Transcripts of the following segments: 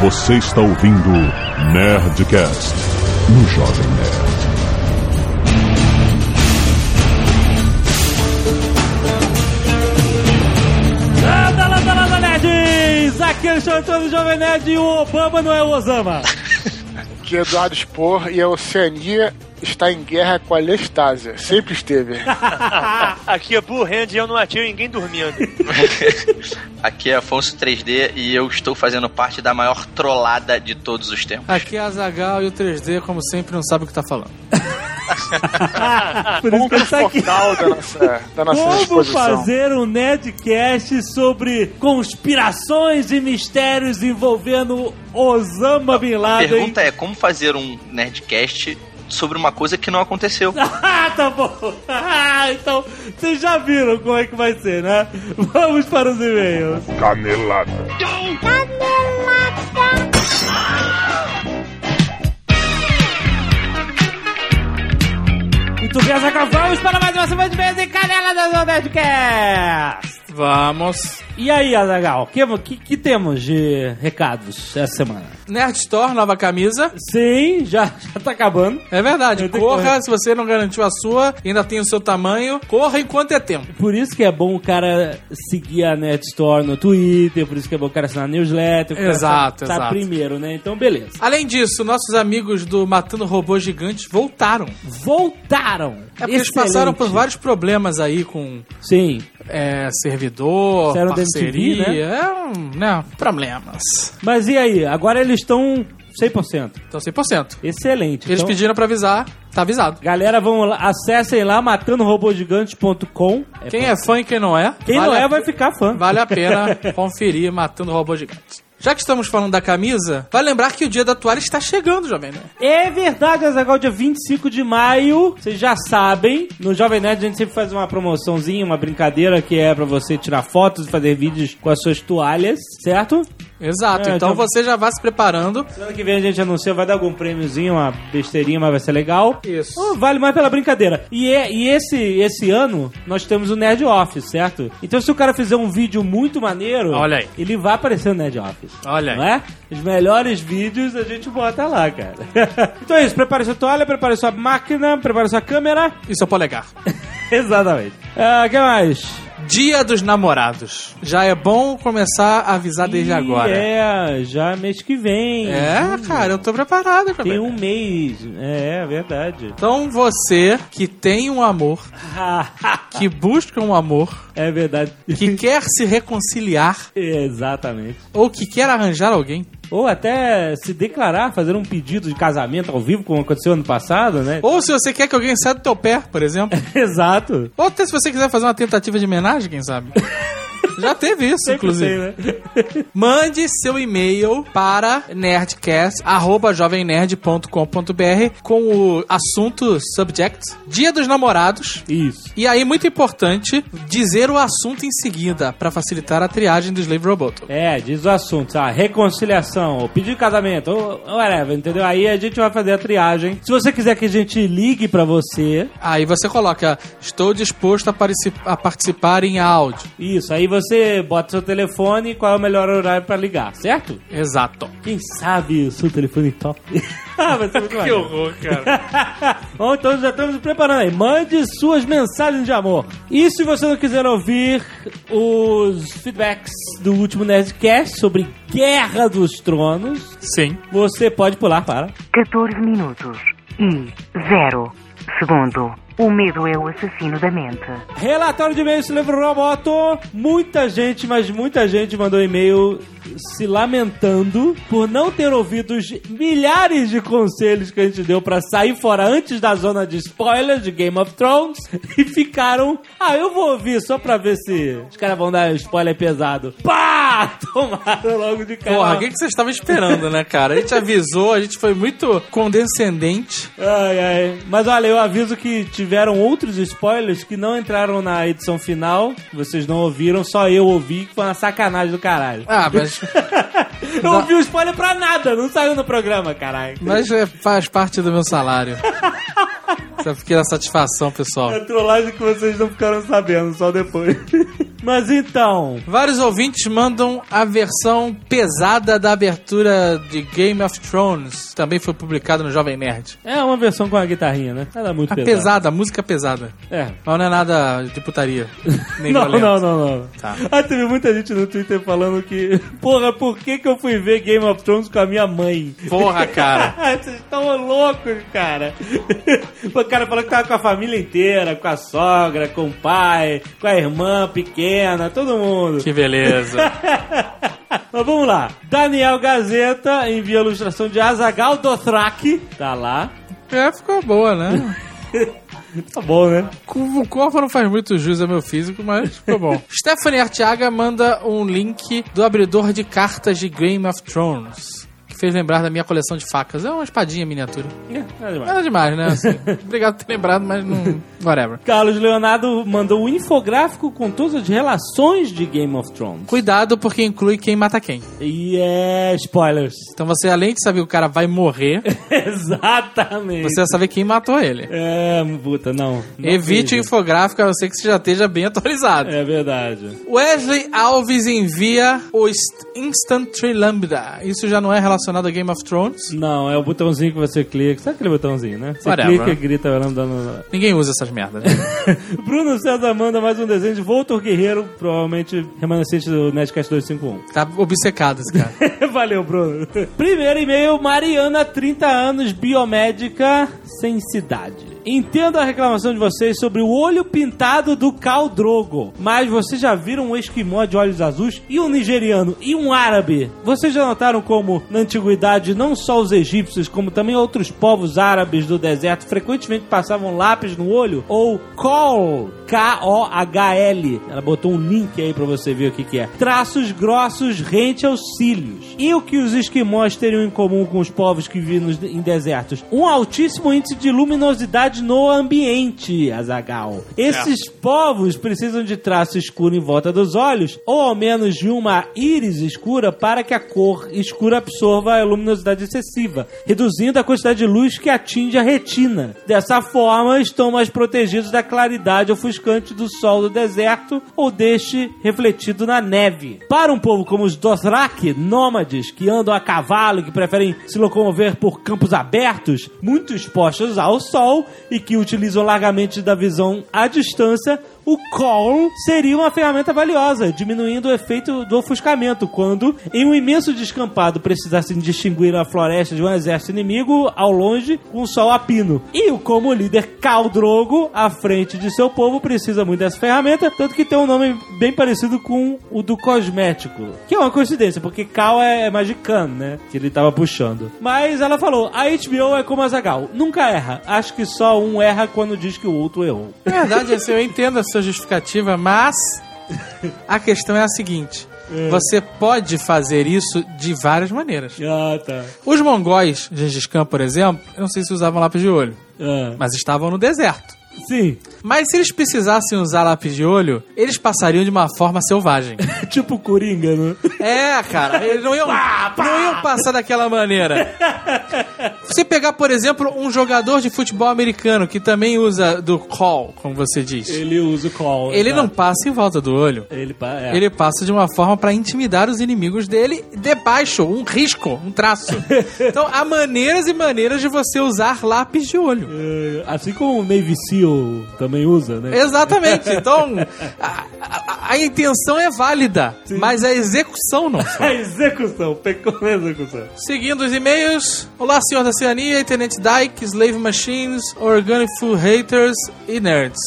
Você está ouvindo Nerdcast no Jovem Nerd. Landa, landa, landa, nerds! Aqui é o Chantando Jovem Nerd e o Obama não é o Osama. de Eduardo Spor e a Oceania está em guerra com a Lestásia. Sempre esteve. Aqui é Blue Hand e eu não atiro ninguém dormindo. Aqui é Afonso 3D e eu estou fazendo parte da maior trollada de todos os tempos. Aqui é a Zagal e o 3D, como sempre, não sabe o que tá falando. Por isso que ele tá aqui. Portal da nossa, da nossa Como exposição. fazer um Nerdcast sobre conspirações e mistérios envolvendo Osama Bin A Laden? pergunta é como fazer um Nerdcast sobre uma coisa que não aconteceu. Ah, tá bom. Ah, então, vocês já viram como é que vai ser, né? Vamos para os e-mails. Canelada. Muito bem, Zagal, vamos para mais uma semana de e-mails e canela da Nerdcast. Vamos. E aí, Azagal, o que, que, que temos de recados essa semana? Nerd Store, nova camisa. Sim, já, já tá acabando. É verdade, corra se você não garantiu a sua, ainda tem o seu tamanho. Corra enquanto é tempo. Por isso que é bom o cara seguir a Net Store no Twitter, por isso que é bom o cara assinar a newsletter. o cara Exato, tá, tá exato. primeiro, né? Então, beleza. Além disso, nossos amigos do Matando Robôs Gigantes voltaram. Voltaram! É porque eles passaram por vários problemas aí com Sim, é, servidor, parceria. MTV, É, um, né, problemas. mas e aí? Agora eles estão 100%. Então 100%. Excelente. Eles então, pediram pra avisar, tá avisado. Galera, vão lá, acessem lá matandorobogigantes.com. Quem é fã e quem não é, Quem vale não a é vai ficar fã. Vale a pena conferir Matando Robôs Gigantes. Já que estamos falando da camisa, vale lembrar que o dia da toalha está chegando, jovem, né? É verdade, Azagal, dia 25 de maio, vocês já sabem, no Jovem Nerd a gente sempre faz uma promoçãozinha, uma brincadeira que é pra você tirar fotos e fazer vídeos com as suas toalhas, certo? Exato, É, então então- você já vai se preparando. Semana que vem a gente anuncia, vai dar algum prêmiozinho, uma besteirinha, mas vai ser legal. Isso. Oh, vale mais pela brincadeira. E, é- e esse, esse ano nós temos o Nerd Office, certo? Então se o cara fizer um vídeo muito maneiro, Olha aí. ele vai aparecer no Nerd Office. Olha aí. Não é? Os melhores vídeos a gente bota lá, cara. então é isso, prepare sua toalha, prepare sua máquina, prepare sua câmera. E seu polegar. Exatamente. O que mais? Dia dos namorados. Já é bom começar a avisar desde Ih, agora. É, já mês que vem. É, cara, eu tô preparado, jovem. Tem um mês. É, é verdade. Então você que tem um amor, que busca um amor, é verdade. que quer se reconciliar Exatamente. ou que quer arranjar alguém, Ou até se declarar, fazer um pedido de casamento ao vivo, como aconteceu ano passado, né? ou se você quer que alguém saia do teu pé, por exemplo, Exato. ou até se você quiser fazer uma tentativa de homenagem, quem sabe. Já teve isso, Sempre inclusive. tem, né? Mande seu e-mail para nerdcast.jovemnerd.com.br com o assunto subject Dia dos Namorados. Isso. E aí, muito importante, dizer o assunto em seguida, para facilitar a triagem do Slave Roboto. É, diz o assunto, ah, reconciliação, ou pedido de casamento, ou whatever, entendeu? Aí a gente vai fazer a triagem. Se você quiser que a gente ligue pra você, Aí você coloca, estou disposto a, a participar em áudio. isso, aí você bota seu telefone e qual é o melhor horário pra ligar, certo? Exato. Quem sabe o seu telefone top? ah, vai ser muito Que maneiro. horror, cara. Bom, então já estamos preparando aí. Mande suas mensagens de amor. E se você não quiser ouvir os feedbacks do último Nerdcast sobre Guerra dos Tronos, Sim. você pode pular para. 14 minutos e 0 segundo. O medo é o assassino da mente. Relatório de e-mail, se lembra o Roboto. Muita gente, mas muita gente mandou e-mail se lamentando por não ter ouvido os milhares de conselhos que a gente deu pra sair fora antes da zona de spoilers de Game of Thrones e ficaram, ah, eu vou ouvir só pra ver se os caras vão dar spoiler pesado. Pá! Tomaram logo de cara. Porra, o que, que você estava esperando, né, cara? A gente avisou, a gente foi muito condescendente. Ai, ai. Mas olha, eu aviso que tiveram outros spoilers que não entraram na edição final. Vocês não ouviram, só eu ouvi, que foi uma sacanagem do caralho. Ah, mas, eu ouvi o spoiler pra nada, não saiu no programa, caralho. mas é, faz parte do meu salário. Só fiquei na satisfação, pessoal. É trollagem que vocês não ficaram sabendo, só depois. Mas então, Vários ouvintes mandam a versão pesada da abertura de Game of Thrones. Também foi publicado no Jovem Nerd. é uma versão com a guitarrinha, né? Ela é muito A pesada. pesada, a música pesada. É. Mas não é nada de putaria. Nem Não, violento. não, não, não. Tá. Ah, teve muita gente no Twitter falando que, porra, por que, que eu fui ver Game of Thrones com a minha mãe? Porra, cara. Vocês estão loucos, cara. O cara falou que tava com a família inteira, com a sogra, com o pai, com a irmã pequena, todo mundo. Que beleza. Mas vamos lá. Daniel Gazeta envia a ilustração de Azagal Dothraki. Tá lá. É, ficou boa, né? Tá bom, né? O corpo não faz muito jus ao meu físico, mas ficou bom. Stephanie Artiaga manda um link do abridor de cartas de Game of Thrones. Fez lembrar da minha coleção de facas. É uma espadinha miniatura. É, nada demais. Nada demais, né? Assim, obrigado por ter lembrado, mas não. Whatever. Carlos Leonardo mandou um infográfico com todas as relações de Game of Thrones. Cuidado, porque inclui quem mata quem. E é spoilers. Então você, além de saber que o cara vai morrer, Exatamente. você vai saber quem matou ele. É, puta, não. não Evite o veja. infográfico, a não ser que você já esteja bem atualizado. É verdade. Wesley Alves envia o Inst- Instant Tree Lambda. Isso já não é relacionado a Game of Thrones? Não, é o botãozinho que você clica. Sabe aquele botãozinho, né? Você Whatever. clica e grita andando. Ninguém usa essas merdas. né? Bruno César manda mais um desenho de Voltor Guerreiro, provavelmente remanescente do Nerdcast 251. tá obcecado esse cara. Valeu, Bruno. Primeiro e-mail, Mariana, 30 anos, biomédica, sem cidade. Entendo a reclamação de vocês sobre o olho pintado do Khal Drogo, mas vocês já viram um esquimó de olhos azuis e um nigeriano e um árabe? Vocês já notaram como, na antiguidade, não só os egípcios, como também outros povos árabes do deserto frequentemente passavam lápis no olho? Ou Khol, K-O-H-L. Ela botou um link aí pra você ver o que, que é. Traços grossos rente aos cílios. E o que os esquimós teriam em comum com os povos que vivem em desertos? Um altíssimo índice de luminosidade no ambiente, Azagal. Esses povos precisam de traço escuro em volta dos olhos, ou ao menos de uma íris escura, para que a cor escura absorva a luminosidade excessiva, reduzindo a quantidade de luz que atinge a retina. Dessa forma, estão mais protegidos da claridade ofuscante do sol do deserto ou deste refletido na neve. Para um povo como os Dothraki, nômades, que andam a cavalo e que preferem se locomover por campos abertos, muito expostos ao sol e que utilizam largamente da visão à distância, o Call seria uma ferramenta valiosa, diminuindo o efeito do ofuscamento quando, em um imenso descampado, precisassem distinguir a floresta de um exército inimigo ao longe com o sol a pino. E como líder Khal Drogo, à frente de seu povo, precisa muito dessa ferramenta, tanto que tem um nome bem parecido com o do cosmético. Que é uma coincidência, porque Khal é, é Magican, né? Que ele tava puxando. Mas ela falou, a HBO é como a Zagal, nunca erra. Acho que só um erra quando diz que o outro errou. Na verdade, assim, eu entendo a sua justificativa, mas a questão é a seguinte. Você pode fazer isso de várias maneiras. Ah, tá. Os mongóis, Gengis Khan, por exemplo, eu não sei se usavam lápis de olho, Ah. mas estavam no deserto. Sim. Mas se eles precisassem usar lápis de olho, eles passariam de uma forma selvagem. tipo Coringa, né? É, cara, eles não iam, não iam passar daquela maneira. Você pegar, por exemplo, um jogador de futebol americano que também usa do call, como você diz. Ele usa o call. Ele não exato. passa em volta do olho. Ele, é. Ele passa de uma forma pra intimidar os inimigos dele debaixo, um risco, um traço. Então há maneiras e maneiras de você usar lápis de olho. É, Assim como o Navy SEAL também usa, né? Exatamente. Então a, a- a intenção é válida, mas a execução não. A execução, pecou na execução. Seguindo os e-mails, olá senhor da Oceania, Internet Dyke, Slave Machines, Organic Food Haters e Nerds.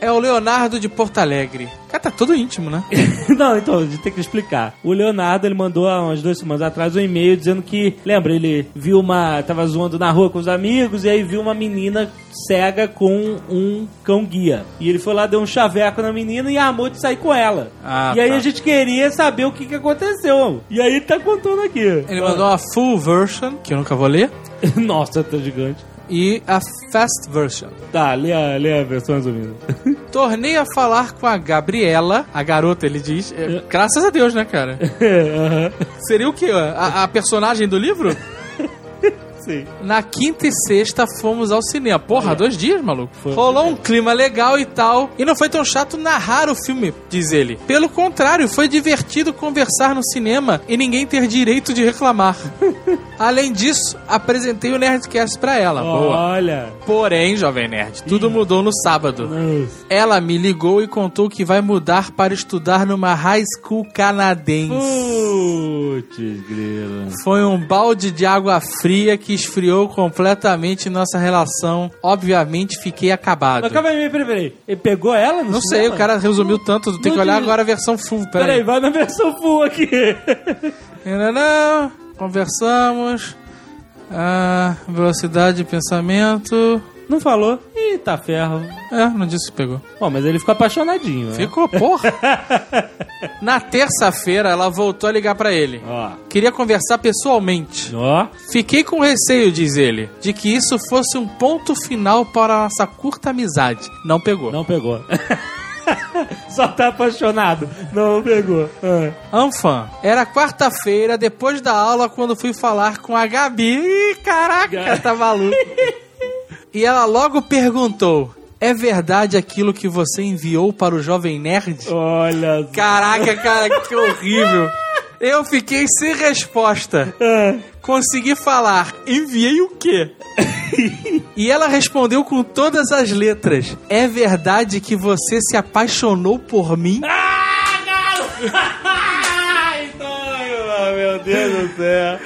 É o Leonardo de Porto Alegre. Cara, tá todo íntimo, né? Não, então, a gente tem que explicar. O Leonardo, ele mandou há umas duas semanas atrás um e-mail dizendo que, lembra, ele viu uma. tava zoando na rua com os amigos e aí viu uma menina cega com um cão guia. E ele foi lá, deu um chaveco na menina e armou de sair com ela. Ah, e aí tá. a gente queria saber o que, que aconteceu. E aí ele tá contando aqui. Ele mandou a full version, que eu nunca vou ler, Nossa, tá gigante. E a fast version. Tá, lê a, lê a versão resumida. Tornei a falar com a Gabriela, a garota, ele diz. É, graças a Deus, né, cara? Aham. Seria o quê? A, a personagem do livro? Sim. Na quinta e sexta fomos ao cinema. Porra, dois dias, maluco. Foi. Rolou um clima legal e tal. E não foi tão chato narrar o filme, diz ele. Pelo contrário, foi divertido conversar no cinema e ninguém ter direito de reclamar. Além disso, apresentei o Nerdcast pra ela. Boa. Olha. Porém, Jovem Nerd, tudo mudou no sábado. Ela me ligou e contou que vai mudar para estudar numa high school canadense. Putz, grilo. Foi um balde de água fria que esfriou completamente nossa relação. Obviamente, fiquei acabado. Mas calma aí, peraí, peraí. Ele pegou ela no Não sei, cinema? o cara resumiu tanto, tem que olhar agora a versão full. Peraí, Peraí. vai na versão full aqui. Não, não, conversamos. Ah, velocidade de pensamento. Não falou. Ih, tá ferro. É, não disse que pegou. Bom, mas ele ficou apaixonadinho, né? Ficou, porra. Na terça-feira, ela voltou a ligar pra ele. Ó. Queria conversar pessoalmente. Ó. Fiquei com receio, diz ele, de que isso fosse um ponto final para a nossa curta amizade. Não pegou. Não pegou. Só tá apaixonado. Não pegou. Ah. Anfan, era quarta-feira, depois da aula, quando fui falar com a Gabi. Ih, caraca, tá maluco. E ela logo perguntou: É verdade aquilo que você enviou para o Jovem Nerd? Olha. Caraca, cara, que horrível. Eu fiquei sem resposta. Consegui falar, enviei o quê? e ela respondeu com todas as letras: É verdade que você se apaixonou por mim? Ai, Tonho, meu Deus do céu.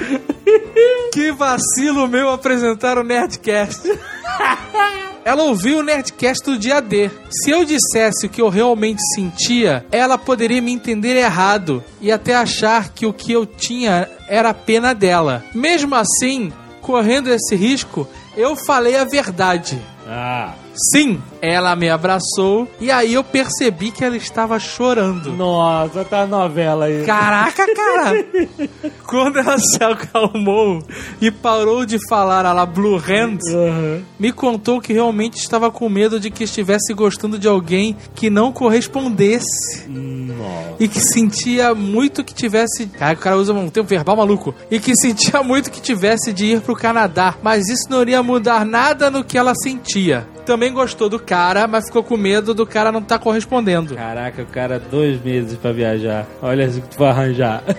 Que vacilo meu apresentar o Nerdcast. Ela ouviu o Nerdcast do dia D. Se eu dissesse o que eu realmente sentia, ela poderia me entender errado e até achar que o que eu tinha era a pena dela. Mesmo assim, correndo esse risco, eu falei a verdade. Ah. Sim, ela me abraçou e aí eu percebi que ela estava chorando. Nossa, tá novela aí. Caraca, cara! Quando ela se acalmou e parou de falar a la Blue Hand, Aham. me contou que realmente estava com medo de que estivesse gostando de alguém que não correspondesse. Nossa. E que sentia muito que tivesse. Cara, o cara usa um tempo verbal maluco. E que sentia muito que tivesse de ir pro Canadá. Mas isso não iria mudar nada no que ela sentia. Também gostou do cara, mas ficou com medo do cara não estar correspondendo. Caraca, o cara dois meses pra viajar. Olha o que tu vai arranjar.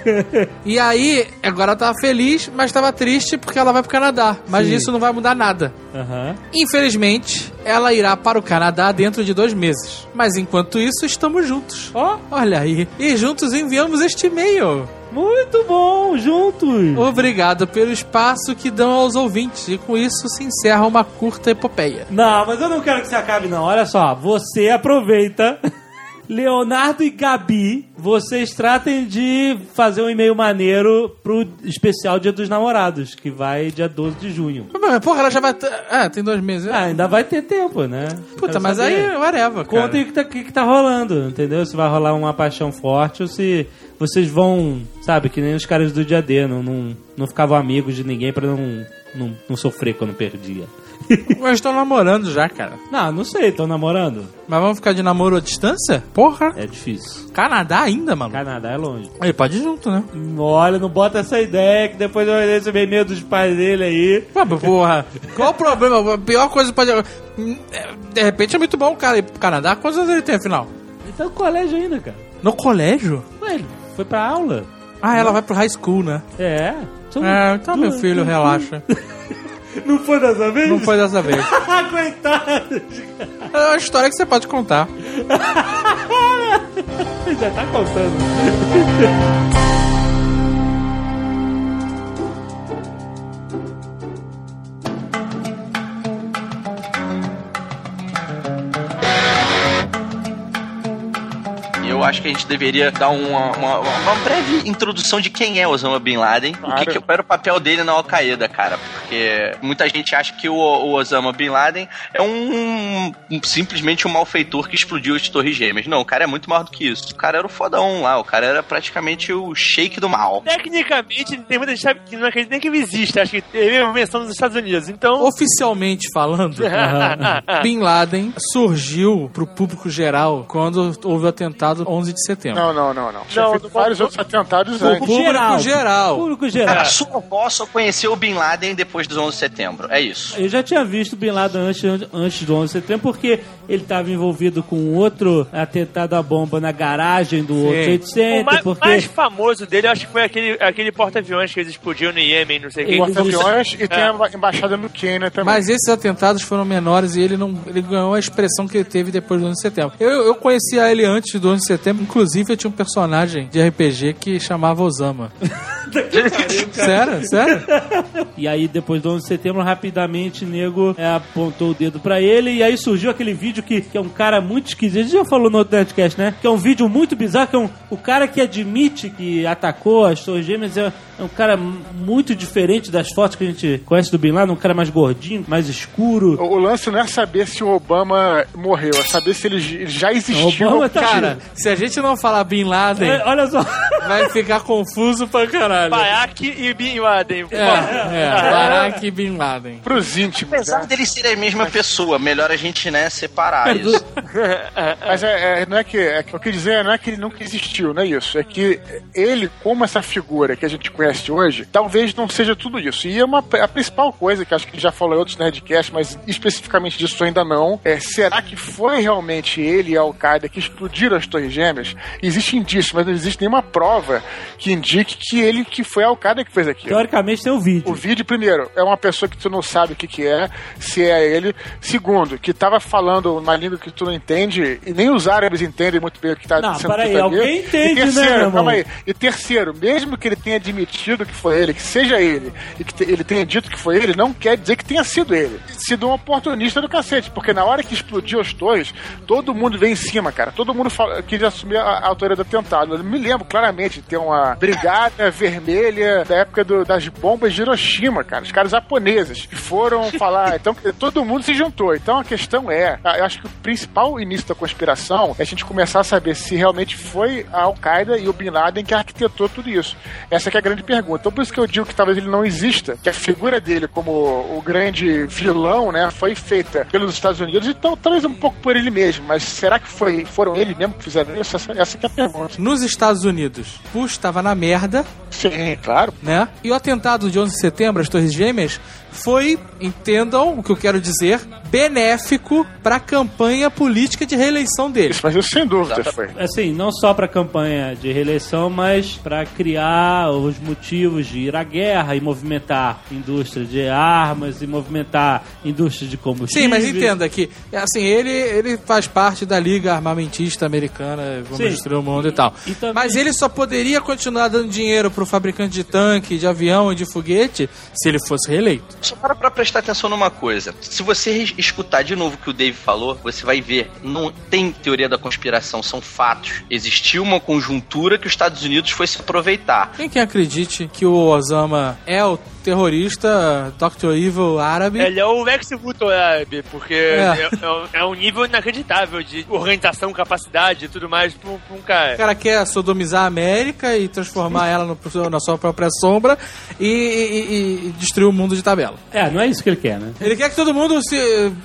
E aí, agora ela tava feliz, mas tava triste porque ela vai pro Canadá. Mas Sim. isso não vai mudar nada. Aham. Infelizmente, ela irá para o Canadá dentro de dois meses. Mas enquanto isso, estamos juntos. Ó, Olha aí. E juntos enviamos este e-mail. Muito bom, juntos. Obrigado pelo espaço que dão aos ouvintes. E com isso se encerra uma curta epopeia. Não, mas eu não quero que você acabe, não. Olha só, você aproveita. Leonardo e Gabi, vocês tratem de fazer um e-mail maneiro pro especial Dia dos Namorados, que vai dia 12 de junho. Mas, Porra, ela já vai. Ah, tem dois meses. Ah, ainda vai ter tempo, né? Puta, Quero mas saber. aí, whatever. cara. Contem o que, tá, o que que tá rolando, entendeu? Se vai rolar uma paixão forte ou se vocês vão, sabe, que nem os caras do dia D, não, não, não ficavam amigos de ninguém pra não, não, não sofrer quando perdia. Mas estão namorando já, cara. Não, não sei, estão namorando? Mas vamos ficar de namoro à distância? Porra. É difícil. Canadá ainda, mano. Canadá é longe. Aí pode ir junto, né? Olha, não bota essa ideia que depois eu vou receber e-mail dos pais dele aí. Pô, Porra, qual o problema? A pior coisa pode. De repente é muito bom o cara ir pro Canadá. Quantos anos ele tem, afinal? Ele tá no colégio ainda, cara. No colégio? Ué, ele foi pra aula. Ah, ela vai pro high school, né? É. São É, então meu filho, relaxa. Não foi dessa vez? Não foi dessa vez. Ah, coitado. É uma história que você pode contar. Já tá contando. Eu acho que a gente deveria dar uma, uma, uma breve introdução de quem é Osama Bin Laden, o que, Claro. que era o papel dele na Al-Qaeda, cara. Porque muita gente acha que o, o Osama Bin Laden é um, um- simplesmente um malfeitor que explodiu as torres gêmeas. Não, o cara é muito maior do que isso. O cara era o fodão lá, o cara era praticamente o shake do mal. Tecnicamente, tem muita gente que não acredita nem que ele existe. Acho que teve uma menção nos Estados Unidos. Então. Oficialmente falando, Bin Laden surgiu pro público geral quando houve o atentado 11 de setembro. Não, não, não, não. Já Não, vários outros atentados antes. público geral. Público A geral. sua avó só conheceu o Bin Laden depois depois do 11 de setembro. É isso. Eu já tinha visto Bin Laden antes, antes do 11 de setembro, porque ele estava envolvido com outro atentado à bomba na garagem do World Trade O Center, mais, porque... mais famoso dele, eu acho que foi aquele, aquele porta-aviões que eles explodiram no Iêmen, não sei o que. Porta-aviões e tem a embaixada no Quênia também. Mas esses atentados foram menores e ele não ele ganhou a expressão que ele teve depois do 11 de setembro. Eu, eu conhecia ele antes do 11 de setembro, inclusive eu tinha um personagem de RPG que chamava Osama. sério? Sério? E aí, depois do 11 de setembro, rapidamente, nego é, apontou o dedo pra ele. E aí surgiu aquele vídeo que, que é um cara muito esquisito. A gente já falou no outro Nerdcast, né? Que é um vídeo muito bizarro. Que é um, o cara que admite que atacou as Torres Gêmeas é, é um cara muito diferente das fotos que a gente conhece do Bin Laden. Um cara mais gordinho, mais escuro. O o lance não é saber se o Obama morreu, é saber se ele já existiu. Obama tá- Cara, se a gente não falar Bin Laden, É, olha só. vai ficar confuso pra caralho. Barack e Bin Laden. É, é, Barack Bin Laden. Pros íntimos, Apesar né? deles serem a mesma pessoa, melhor a gente, né, separar isso. Mas é, é- não é que. É, que eu quis dizer, não é que ele nunca existiu, não é isso. É que ele, como essa figura que a gente conhece hoje, talvez não seja tudo isso. E é uma, a principal coisa, que acho que já falou em outros Nerdcasts, mas especificamente disso ainda não, é será que foi realmente ele e a Al-Qaeda que explodiram as Torres Gêmeas? Existe indício, mas não existe nenhuma prova que indique que ele que foi a Al-Qaeda que fez aquilo. Teoricamente tem o vídeo. O vídeo, primeiro, é uma pessoa que tu não sabe o que, que é, se é ele. Segundo, que tava falando uma língua que tu não entende, e nem os árabes entendem muito bem o que tá Não, sendo peraí, alguém entende, e terceiro, né, meu irmão? calma aí. E terceiro, mesmo que ele tenha admitido que foi ele, que seja ele, e que ele tenha dito que foi ele, não quer dizer que tenha sido ele. Sido um oportunista do cacete, porque na hora que explodiu as torres, todo mundo veio em cima, cara. Todo mundo fala, queria assumir a, a autoria do atentado. Eu me lembro claramente de ter uma brigada vermelha da época do- das bombas de Hiroshima, cara. Os caras japoneses que foram falar. Então, todo mundo se juntou. Então a questão é, eu acho que o principal início da conspiração é a gente começar a saber se realmente foi a Al-Qaeda e o Bin Laden que arquitetou tudo isso. Essa que é a grande pergunta. Então por isso que eu digo que talvez ele não exista, que a figura dele como o grande vilão, né, foi feita pelos Estados Unidos, então talvez um pouco por ele mesmo, mas será que foi, foram eles mesmo que fizeram isso? Essa, essa é a pergunta. Nos Estados Unidos, Bush estava na merda, Sim, claro. né? E o atentado de 11 de setembro, as Torres Gêmeas, gêmeas foi, entendam o que eu quero dizer, benéfico para a campanha política de reeleição dele. Isso, mas isso sem dúvida foi. Assim, não só pra campanha de reeleição, mas pra criar os motivos de ir à guerra e movimentar indústria de armas e movimentar indústria de combustível. Sim, mas entenda que, assim, ele, ele faz parte da Liga Armamentista Americana, vamos Sim. destruir o mundo e, tal. e também- Mas ele só poderia continuar dando dinheiro pro fabricante de tanque, de avião e de foguete se ele fosse reeleito. Só para pra prestar atenção numa coisa. Se você es- escutar de novo o que o Dave falou, você vai ver. Não tem teoria da conspiração, são fatos. Existiu uma conjuntura que os Estados Unidos foi se aproveitar. Quem que acredite que o Osama é o terrorista Dr. Evil árabe? Ele é o Lex Luthor árabe, porque É. é. é- é um nível inacreditável de organização, capacidade e tudo mais pra um, pra um O cara. cara quer sodomizar a América e transformar ela no- na sua própria sombra e, e- e destruir o mundo de tabela. É, não é isso que ele quer, né? Ele quer que todo mundo se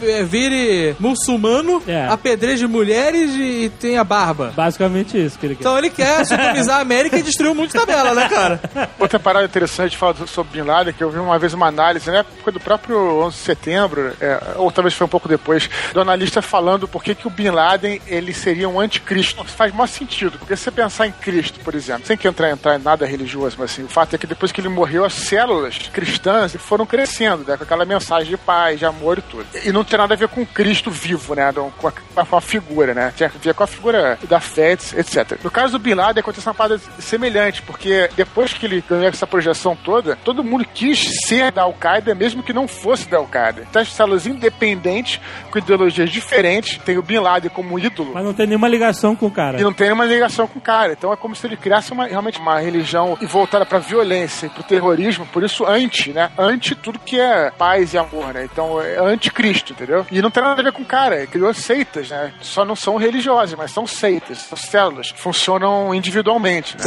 eh, vire muçulmano, É. apedreje mulheres e tenha barba. Basicamente isso que ele quer. Então ele quer sodomizar a América e destruir o mundo de tabela, né, cara? Outra parada interessante do- sobre Bin Laden, que eu vi uma vez uma análise, na época do próprio 11 de setembro, é, ou talvez foi um pouco depois, do analista falando por que, que o Bin Laden ele seria um anticristo. Faz maior sentido, porque se você pensar em Cristo, por exemplo, sem que entrar, entrar em nada religioso, mas assim, o fato é que depois que ele morreu, as células cristãs foram crescendo, né, com aquela mensagem de paz, de amor e tudo. E não tem nada a ver com Cristo vivo, né, com, a, com a figura, né, tinha a ver com a figura da fé, etc. No caso do Bin Laden, aconteceu uma parada semelhante, porque depois que ele ganhou essa projeção toda, todo mundo quis ser da Al-Qaeda, mesmo que não fosse da Al-Qaeda. Então, as células independentes, com ideologias diferentes, tem o Bin Laden como ídolo, Mas não tem nenhuma ligação com o cara. e não tem nenhuma ligação com o cara. Então é como se ele criasse uma, realmente uma religião voltada pra violência e pro terrorismo, por isso anti, né? Anti tudo que é paz e amor, né? Então é anticristo, entendeu? E não tem nada a ver com o cara, ele criou seitas, né? Só não são religiosas, mas são seitas, são células, que funcionam individualmente, né?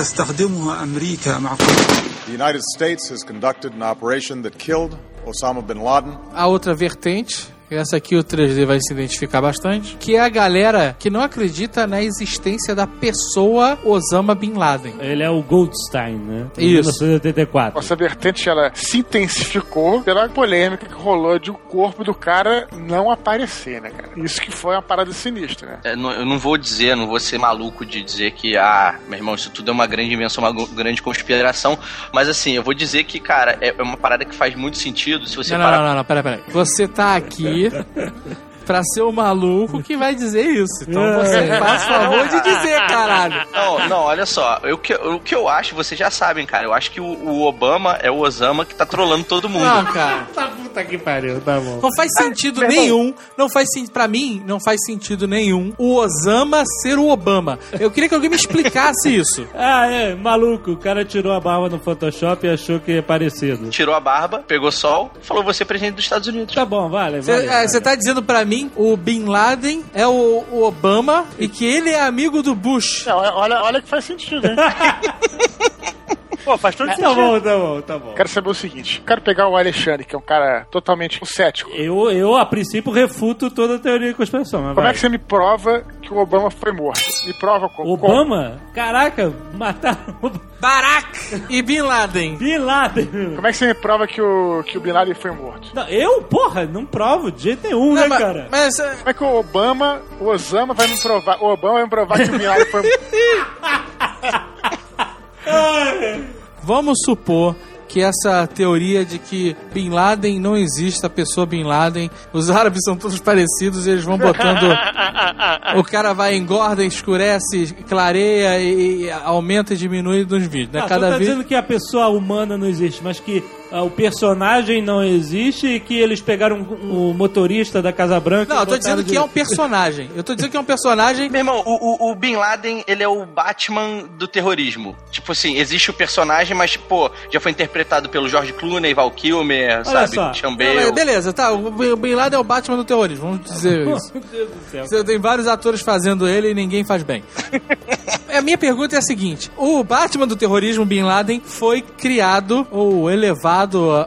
A outra vertente essa aqui o 3D vai se identificar bastante, que é a galera que não acredita na existência da pessoa Osama Bin Laden. Ele é o Goldstein, né? Isso. 1984. Essa vertente ela se intensificou pela polêmica que rolou de o corpo do cara não aparecer, né, cara? Isso que foi uma parada sinistra, né? É, não- eu não vou dizer, não vou ser maluco de dizer que, ah, meu irmão, isso tudo é uma grande invenção, uma grande conspiração. Mas assim, eu vou dizer que, cara, é é uma parada que faz muito sentido se você Não, não, parar. não, não, não, pera, pera. Você tá aqui aqui. pra ser o maluco que vai dizer isso. Então você faz favor de dizer, caralho. Não, não, olha só. Eu, que- o que eu acho, vocês já sabem, cara. Eu acho que o, o Obama é o Osama que tá trolando todo mundo. Não, cara. Tá puta que pariu, tá bom. Não faz sentido nenhum, não faz sentido, pra mim, não faz sentido nenhum o Osama ser o Obama. Eu queria que alguém me explicasse isso. Ah, é, maluco. O cara tirou a barba no Photoshop e achou que é parecido. Tirou a barba, pegou sol, falou você é presidente dos Estados Unidos. Tá bom, vale, vale. vale. Você tá dizendo pra mim o Bin Laden é o, o Obama e que ele é amigo do Bush. Não, olha, olha que faz sentido, hein? Pô, faz todo Tá sentido. bom, tá bom, tá bom. Quero saber o seguinte: quero pegar o Alexandre, que é um cara totalmente cético. Eu, eu, a princípio, refuto toda a teoria de conspiração. Mas Como vai. é que você me prova que o Obama foi morto? Me prova como? Obama? Caraca, mataram o Barack e Bin Laden. Bin Laden. Como é que você me prova que o, que o Bin Laden foi morto? Não, eu, porra, não provo de jeito nenhum, Não, né, mas, cara? mas, é, Como é que o Obama, o Osama vai me provar? O Obama vai me provar que o Bin Laden foi morto. vamos supor que essa teoria de que Bin Laden não existe, a pessoa Bin Laden, os árabes são todos parecidos, eles vão botando. o cara vai, engorda, escurece, clareia e, e aumenta e diminui nos vídeos. Né? Ah, tu Cada tá vez. dizendo que a pessoa humana não existe, mas que o personagem não existe e que eles pegaram o motorista da Casa Branca. Não, eu tô dizendo que de- é um personagem. Eu tô dizendo que é um personagem. Meu irmão, o, o, o Bin Laden, ele é o Batman do terrorismo. Tipo assim, existe o personagem, mas, pô, já foi interpretado pelo George Clooney, Val Kilmer, sabe? só. Beleza, tá. O Bin Bin Laden é o Batman do terrorismo, vamos dizer isso. Meu Deus do céu. Você tem vários atores fazendo ele e ninguém faz bem. a minha pergunta é a seguinte: o Batman do terrorismo, Bin Laden, foi criado ou elevado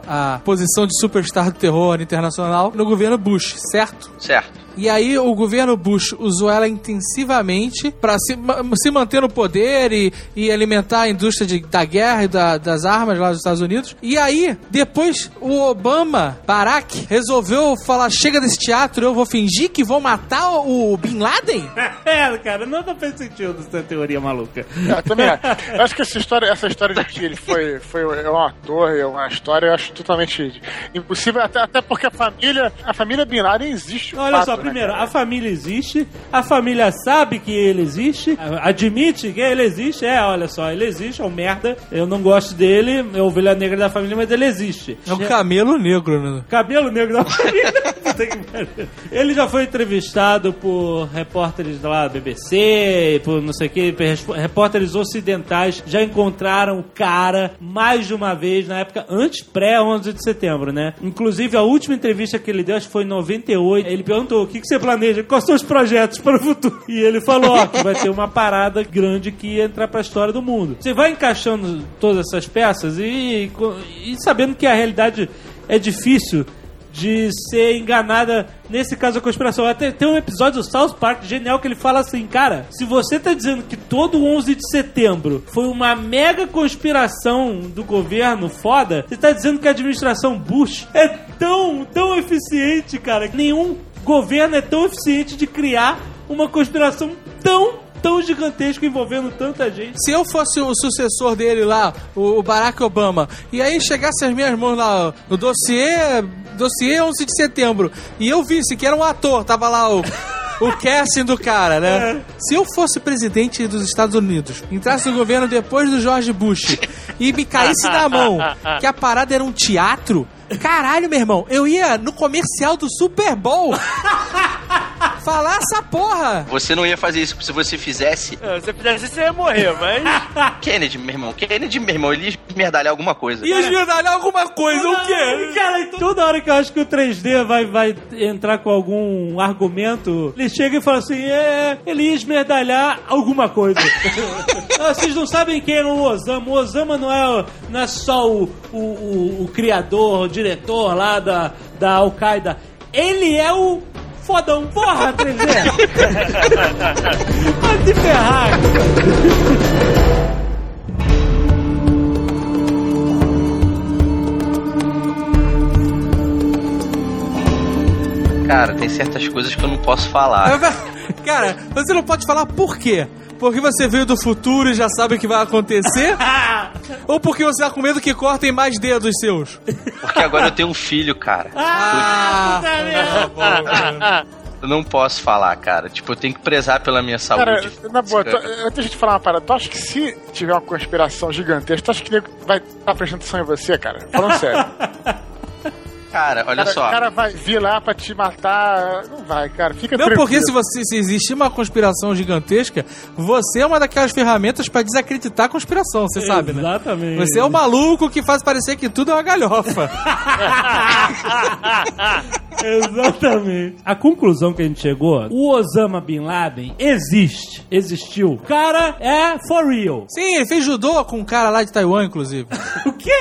à posição de superstar do terror internacional no governo Bush, certo? Certo. E aí o governo Bush usou ela intensivamente para se, se manter no poder e, e alimentar a indústria de- da guerra e da- das armas lá dos Estados Unidos. E aí, depois, o Obama, Barack, resolveu falar: chega desse teatro, eu vou fingir que vou matar o Bin Laden? É, cara, não, fez sentido essa teoria maluca. Eu também acho. Eu acho que essa história, essa história de que ele foi, foi é um ator, é uma história, eu acho totalmente impossível, até, até porque a família, a família Bin Laden existe. Olha fato, só, primeiro, a família existe, a família sabe que ele existe, admite que ele existe, é, olha só, ele existe, é um merda, eu não gosto dele, é ovelha negra da família, mas ele existe. É um camelo negro, né? Cabelo negro da família. Ele já foi entrevistado por repórteres lá da BBC, por não sei o que, repórteres ocidentais já encontraram o cara mais de uma vez na época antes pré-11 de setembro, né? Inclusive a última entrevista que ele deu, acho que foi em 98, ele perguntou o que, que você planeja, quais são os projetos para o futuro? E ele falou, ó, que vai ter uma parada grande que ia entrar pra história do mundo. Você vai encaixando todas essas peças e, e sabendo que a realidade é difícil de ser enganada, nesse caso a conspiração. Até tem um episódio do South Park genial que ele fala assim, cara, se você tá dizendo que todo 11 de setembro foi uma mega conspiração do governo foda, você tá dizendo que a administração Bush é tão, tão eficiente, cara, que nenhum governo é tão eficiente de criar uma conspiração tão tão gigantesca envolvendo tanta gente. Se eu fosse o sucessor dele lá, o Barack Obama, e aí chegasse as minhas mãos lá, no dossiê, dossiê 11 de setembro, e eu visse que era um ator, tava lá o. O casting do cara, né? Se eu fosse presidente dos Estados Unidos, entrasse no governo depois do George Bush e me caísse na mão que a parada era um teatro, caralho, meu irmão, eu ia no comercial do Super Bowl falar essa porra. Você não ia fazer isso se você fizesse. É, Se você fizesse isso, você ia morrer, mas. Kennedy, meu irmão. Kennedy, meu irmão, ele ia esmerdalhar alguma coisa. Ia esmirdalhar alguma coisa, o quê? Cara, toda hora que eu acho que o 3D vai, vai entrar com algum argumento, ele chega e fala assim: é, ele ia esmerdalhar alguma coisa. Vocês não sabem quem é o Osama. O Osama não é, não é só o, o, o- o criador, diretor lá da, da Al-Qaeda. ele é o fodão. Porra, 3D! Vai se ferrar! Cara, tem certas coisas que eu não posso falar. Cara, você não pode falar por quê? Porque você veio do futuro e já sabe o que vai acontecer? Ou porque você tá com medo que cortem mais dedos seus? Porque agora eu tenho um filho, cara. Ah, Eu não posso falar, cara. Tipo, eu tenho que prezar pela minha Cara, saúde. na boa, tu, antes de a gente falar uma parada, tu acha que se tiver uma conspiração gigantesca, tu acha que nego vai estar prestando atenção em você, cara? Falando sério. Cara, olha cara, só. O cara vai vir lá pra te matar. Não vai, cara. Fica Não, tranquilo. porque se, você, se existir uma conspiração gigantesca, você é uma daquelas ferramentas pra desacreditar a conspiração, você sabe, né? Exatamente. Você é o maluco que faz parecer que tudo é uma galhofa. Exatamente. A conclusão que a gente chegou, o Osama Bin Laden existe. Existiu. O cara é for real. Sim, ele fez judô com um cara lá de Taiwan, inclusive. O quê?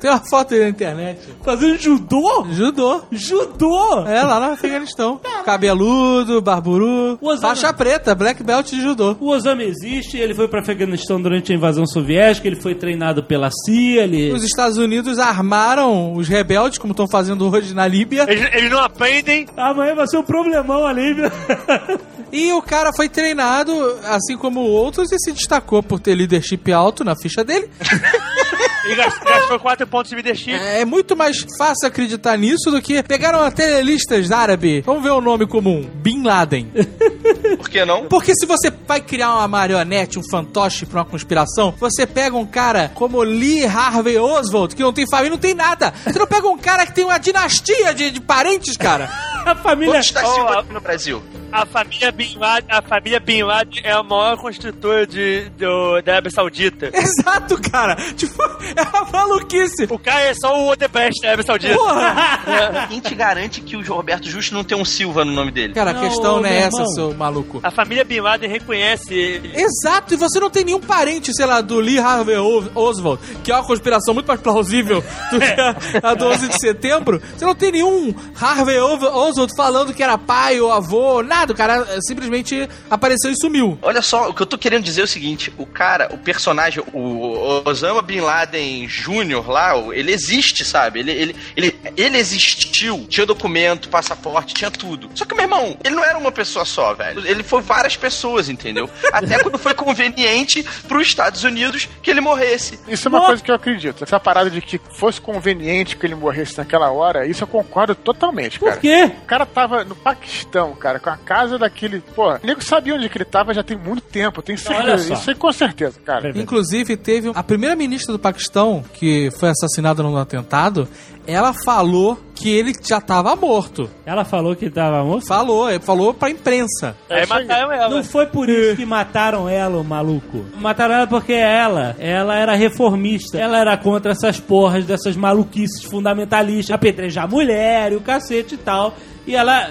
Tem uma foto aí na internet. Fazendo judô? Judô. Judô? É, lá no Afeganistão. Cabeludo, barburu, Osama- faixa preta, black belt de judô. O Osama existe, ele foi para Afeganistão durante a invasão soviética, ele foi treinado pela CIA, ele... Os Estados Unidos armaram os rebeldes, como estão fazendo hoje na Líbia. Eles, eles não aprendem. Amanhã vai ser um problemão ali, viu? E o cara foi treinado, assim como outros, e se destacou por ter leadership alto na ficha dele. E gastou, gastou 4 pontos de leadership. É muito mais fácil acreditar nisso do que pegaram até listas árabe. Vamos ver o nome comum: Bin Laden. Por que não? Porque se você vai criar uma marionete, um fantoche pra uma conspiração, você pega um cara como Lee Harvey Oswald, que não tem família, não tem nada. Você não pega um cara que tem uma dinastia de, de parentes, cara. A família... Quantos Oh, aqui no Brasil? A família Bin Laden, a família Bin Laden é a maior construtora de, do, da Arábia Saudita. Exato, cara. Tipo, é uma maluquice. O cara é só o Odebrecht da Arábia Saudita. Porra! Quem te garante que o Roberto Justo não tem um Silva no nome dele? Cara, a Não, questão não é meu essa, irmão. seu maluco. A família Bin Laden reconhece ele. Exato, e você não tem nenhum parente, sei lá, do Lee Harvey Oswald, que é uma conspiração muito mais plausível do que a, a do 11 de setembro. Você não tem nenhum Harvey O- Oswald falando que era pai ou avô, nada. O cara simplesmente apareceu e sumiu. Olha só, o que eu tô querendo dizer é o seguinte: o cara, o personagem, o Osama Bin Laden Jr. lá, ele existe, sabe? Ele, ele, ele, ele existiu. Tinha documento, passaporte, tinha tudo. Só que, meu irmão, ele não era uma pessoa só, velho. Ele foi várias pessoas, entendeu? Até quando foi conveniente pros Estados Unidos que ele morresse. Isso é uma coisa que eu acredito. Essa parada de que fosse conveniente que ele morresse naquela hora, isso eu concordo totalmente, cara. Por quê? O cara tava no Paquistão, cara, com a casa daquele. Pô, o nego sabia onde que ele tava já tem muito tempo, tem Olha certeza. só. Isso aí com certeza, cara. Inclusive, teve a primeira ministra do Paquistão, que foi assassinada num atentado, ela falou que ele já estava morto. Ela falou que tava morto? Falou, ele falou pra imprensa. Aí. mataram ela. Não foi por isso que mataram ela, o maluco. Mataram ela porque ela, ela era reformista. Ela era contra essas porras, dessas maluquices fundamentalistas, apedrejar mulher e o cacete e tal. E ela,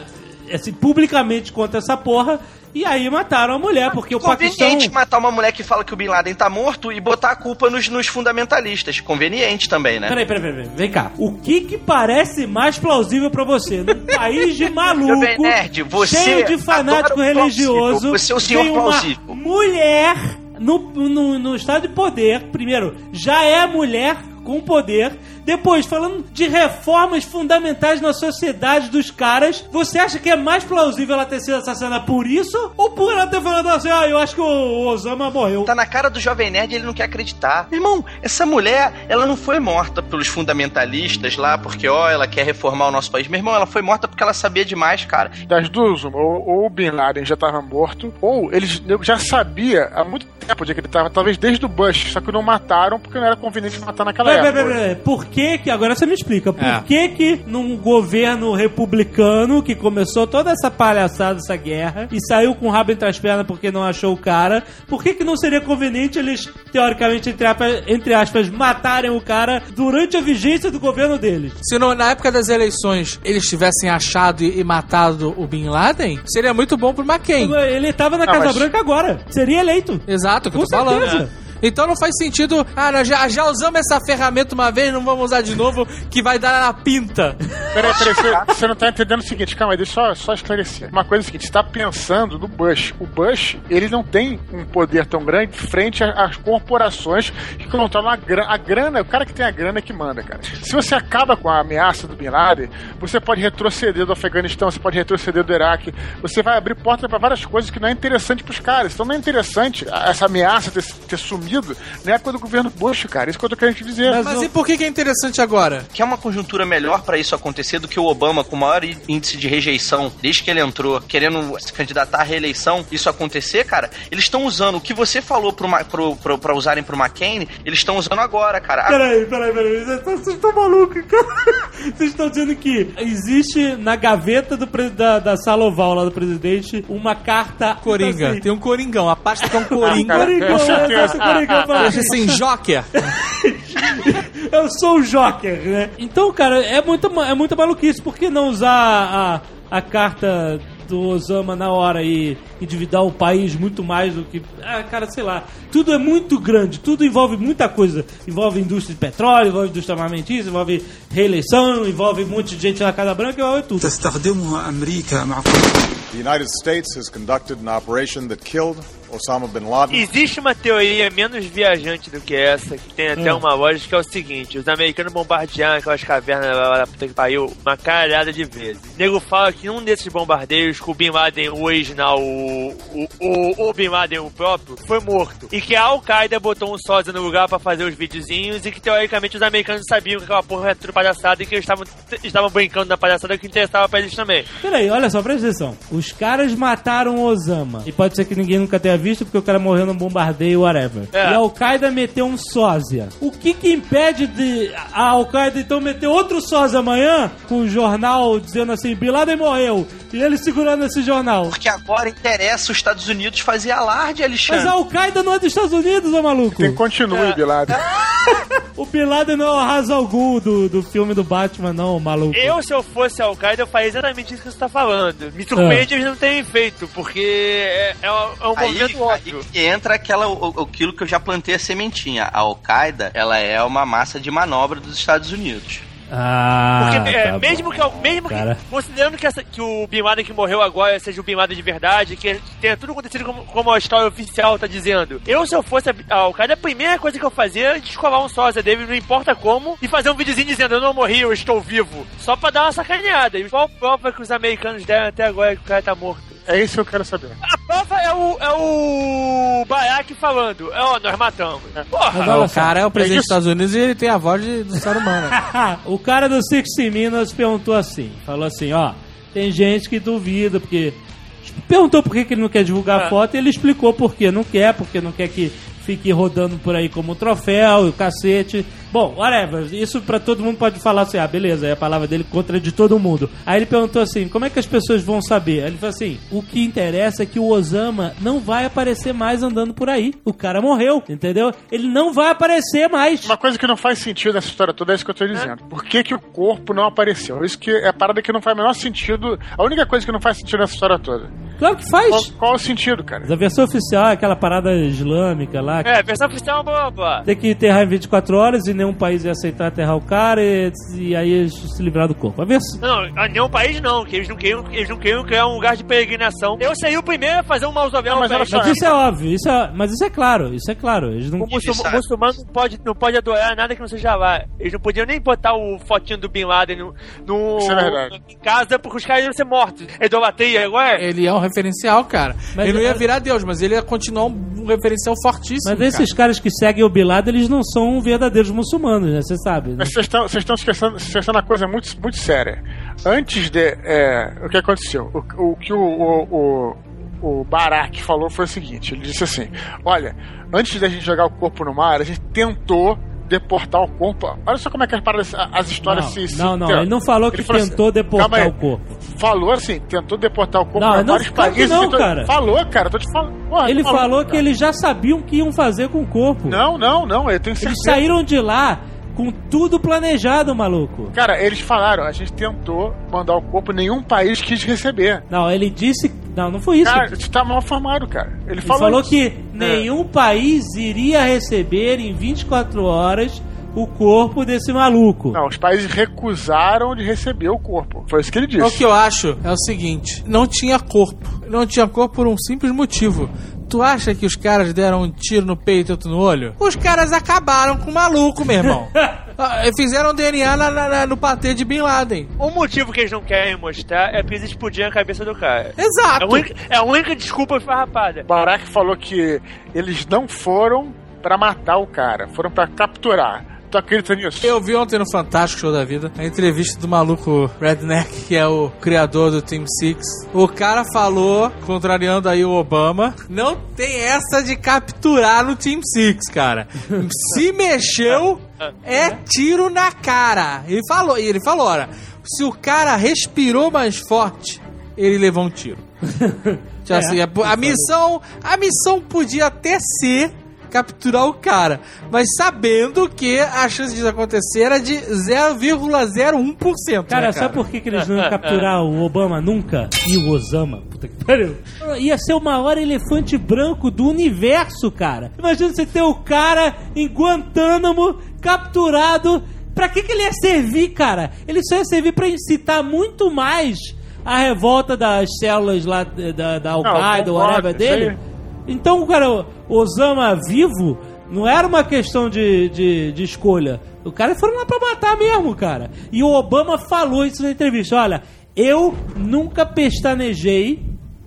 assim, publicamente contra essa porra. E aí mataram a mulher, porque o Paquistão... Conveniente matar uma mulher que fala que o Bin Laden tá morto e botar a culpa nos, nos fundamentalistas. Conveniente também, né? Peraí, peraí, peraí. Vem cá. O que que parece mais plausível pra você? Num país de maluco, Jovem Nerd, você cheio de fanático religioso. Você é o senhor tem uma plausível. mulher no, no, no estado de poder, primeiro, já é mulher com poder. Depois, falando de reformas fundamentais na sociedade dos caras, você acha que é mais plausível ela ter sido assassinada por isso? Ou por ela ter falado assim, ah, eu acho que o Osama morreu? Tá na cara do Jovem Nerd e ele não quer acreditar. Meu irmão, essa mulher, ela não foi morta pelos fundamentalistas lá, porque, ó, ela quer reformar o nosso país. Meu irmão, ela foi morta porque ela sabia demais, cara. Das duas, uma, ou, ou o Bin Laden já tava morto, ou eles já sabia há muito tempo é que ele tava, talvez desde o Bush, só que não mataram porque não era conveniente matar naquela Peraí, época. peraí, peraí. Por que que, agora você me explica, por É. que que num governo republicano que começou toda essa palhaçada, essa guerra, e saiu com o rabo entre as pernas porque não achou o cara, por que que não seria conveniente eles, teoricamente, entre aspas, entre aspas matarem o cara durante a vigência do governo deles? Se no- na época das eleições eles tivessem achado e, e matado o Bin Laden, seria muito bom pro McCain. Ele tava na Não, Casa mas- Branca agora, seria eleito. Exato, o que eu Com tô falando. certeza. Então não faz sentido, ah, nós já, já usamos essa ferramenta uma vez, não vamos usar de novo, que vai dar na pinta. Peraí, peraí, você, você não tá entendendo o seguinte, calma aí, deixa eu só, só esclarecer. Uma coisa é a seguinte, você tá pensando no Bush. O Bush, ele não tem um poder tão grande frente às corporações que controlam a grana. A grana, o cara que tem a grana é que manda, cara. Se você acaba com a ameaça do Bin Laden, você pode retroceder do Afeganistão, você pode retroceder do Iraque, você vai abrir porta pra várias coisas que não é interessante pros caras. Então não é interessante essa ameaça ter, ter sumido na época do governo Bush, cara. Isso que eu tô querendo te dizer. Mas Mas o- e por que, que é interessante agora? Que é uma conjuntura melhor pra isso acontecer do que o Obama, com o maior índice de rejeição desde que ele entrou, querendo se candidatar à reeleição, isso acontecer, cara. Eles estão usando o que você falou pro, pro, pro, pra usarem pro McCain, eles estão usando agora, cara. Peraí, peraí, peraí. Vocês estão- Vocês estão malucos, cara. Vocês estão dizendo que existe na gaveta do, da, da sala oval lá do presidente uma carta. Coringa. Assim, Tem um coringão. A pasta que é um coringa. cara, Coringão, com certeza. né? que pariu. Sim, Joker. eu sou o Joker, né? Então, cara, é muita, é muita maluquice. Por que não usar a, a carta do Osama na hora e endividar o país muito mais do que. Ah, cara, sei lá. Tudo é muito grande, tudo envolve muita coisa. Envolve indústria de petróleo, envolve indústria armamentista, envolve reeleição, envolve um monte de gente na Casa Branca, envolve tudo. The United States has conducted an operation that killed Osama bin Laden. Existe uma teoria menos viajante do que essa, que tem até uma lógica, que é o seguinte: os americanos bombardearam aquelas cavernas lá da puta que pariu uma caralhada de vezes. O nego fala que num desses bombardeios, que o Bin Laden, o original, o, o, o, o Bin Laden, o próprio, foi morto. E que a Al-Qaeda botou um sósia no lugar pra fazer os videozinhos e que teoricamente os americanos sabiam que aquela porra era tudo palhaçada e que eles estavam, estavam brincando na palhaçada que interessava pra eles também. Peraí, olha só, presta atenção. Os caras mataram o Osama. E pode ser que ninguém nunca tenha visto, porque o cara morreu num bombardeio, whatever. É. E a Al-Qaeda meteu um sósia. O que que impede de a Al-Qaeda então meter outro sósia amanhã? Com um jornal dizendo assim, Bin Laden morreu. E ele segurando esse jornal. Porque agora interessa os Estados Unidos fazer alarde, Mas Alexandre. a Al-Qaeda não é dos Estados Unidos, ô maluco. Tem continue, Bin Laden. O Bin Laden não é o Ra's al Ghul do, do filme do Batman, não, maluco. Eu, se eu fosse Al-Qaeda, eu faria exatamente isso que você tá falando. Me surpreende eles não terem feito, porque é, é um, é um Aí óbvio. que entra aquela, o- aquilo que eu já plantei a sementinha. A Al-Qaeda, ela é uma massa de manobra dos Estados Unidos. Ah, Porque é, tá mesmo bom. que, mesmo Cara. que, considerando que, essa- que o Bin Laden que morreu agora seja o Bin Laden de verdade, que tenha tudo acontecido como, como a história oficial tá dizendo, eu se eu fosse a a Al-Qaeda, a primeira coisa que eu fazia era descolar um sósia dele, não importa como, e fazer um videozinho dizendo eu não morri, eu estou vivo, só pra dar uma sacaneada. E qual prova que os americanos deram até agora que o cara tá morto? É isso que eu quero saber. A prova é o, é o Barack falando, é, ó, nós matamos. Porra! Mas olha O cara é o presidente É dos Estados Unidos e ele tem a voz de, do ser humano. o cara do 60 Minutes perguntou assim: falou assim, ó, tem gente que duvida, porque. Perguntou por que, que ele não quer divulgar a Ah. foto e ele explicou por que não quer, porque não quer que fique rodando por aí como um troféu e o cacete. Bom, whatever. Isso pra todo mundo pode falar assim, ah, beleza, é a palavra dele contra de todo mundo. Aí ele perguntou assim, como é que as pessoas vão saber? Aí ele falou assim, o que interessa é que o Osama não vai aparecer mais andando por aí. O cara morreu, entendeu? Ele não vai aparecer mais. Uma coisa que não faz sentido nessa história toda é isso que eu tô dizendo. Por que, que o corpo não apareceu? Isso que é a parada que não faz o menor sentido. A única coisa que não faz sentido nessa história toda. Claro que faz. Qual, qual é o sentido, cara? Mas a versão oficial é aquela parada islâmica lá. É, a versão oficial é uma boa, boa. Tem que enterrar em 24 horas e nenhum país ia aceitar enterrar o cara e, e aí eles se livrar do corpo. A versão. Não, nenhum país não, que eles não queriam, eles não queriam criar um lugar de peregrinação. Eu seria o primeiro a fazer um mausoléu Não, no mas Mas isso é óbvio, isso é, mas isso é claro, isso é claro. Eles não. O muçulmano, muçulmano não pode, não pode adorar nada que não seja lá. Eles não podiam nem botar o fotinho do Bin Laden no, no- é em casa, porque os caras iam ser mortos. É idolatria agora? Ele é um referencial, cara. Mas ele não ia é- virar Deus, mas ele ia continuar um referencial fortíssimo. Mas esses caras que seguem o Bilad, eles não são verdadeiros muçulmanos, né? Você sabe. Né? Mas vocês estão vocês estão esquecendo, esquecendo uma coisa muito, muito séria. Antes de. é, o que aconteceu? O, o que o, o, o, o Barack falou foi o seguinte: ele disse assim: Olha, antes da gente jogar o corpo no mar, a gente tentou deportar o corpo. Olha só como é que as, as histórias Não, se, se. não, não, ele não falou que falou tentou deportar calma aí. o corpo. Falou assim: tentou deportar o corpo Não, para não, vários países. não, tentou- cara. Falou, cara, tô te falando. Porra, Ele falando, falou que eles já sabiam o que iam fazer com o corpo. Não, não, não, eu tenho Eles certeza. saíram de lá com tudo planejado, maluco. Cara, eles falaram, a gente tentou mandar o corpo, nenhum país quis receber. Não, ele disse Não, não foi isso. Cara, você tá mal formado, cara. Ele, Ele falou, falou que nenhum país iria receber em 24 horas o corpo desse maluco. Não, os países recusaram de receber o corpo. Foi isso que ele disse. O que eu acho é o seguinte: não tinha corpo. Não tinha corpo por um simples motivo. Tu acha que os caras deram um tiro no peito e outro no olho? Os caras acabaram com o maluco, meu irmão. Ah, Fizeram DNA na- na- na- no patê de Bin Laden. O motivo que eles não querem mostrar é porque eles explodiram a cabeça do cara. É Exato. a única, é a única desculpa farrapada. Barack falou que eles não foram pra matar o cara, foram pra capturar. Tu acredita nisso? Eu vi ontem no Fantástico Show da Vida a entrevista do maluco Redneck, que é o criador do Team Six. O cara falou, contrariando aí o Obama, não tem essa de capturar no Team Six, cara. Se mexeu, é tiro na cara. Ele falou, e ele falou, olha, se o cara respirou mais forte, ele levou um tiro. Assim, a, a missão, a missão podia até ser capturar o cara, mas sabendo que a chance disso acontecer era de 0,01%. Cara, né, sabe por que, que eles não iam capturar o Obama nunca? E o Osama? Puta que pariu. Ia ser o maior elefante branco do universo, cara. Imagina você ter o cara em Guantánamo capturado. Pra que, que ele ia servir, cara? Ele só ia servir pra incitar muito mais a revolta das células lá da, da Al-Qaeda, whatever dele. Então, cara, Osama vivo não era uma questão de, de, de escolha. O cara foram lá pra matar mesmo, cara. E o Obama falou isso na entrevista. Olha, eu nunca pestanejei,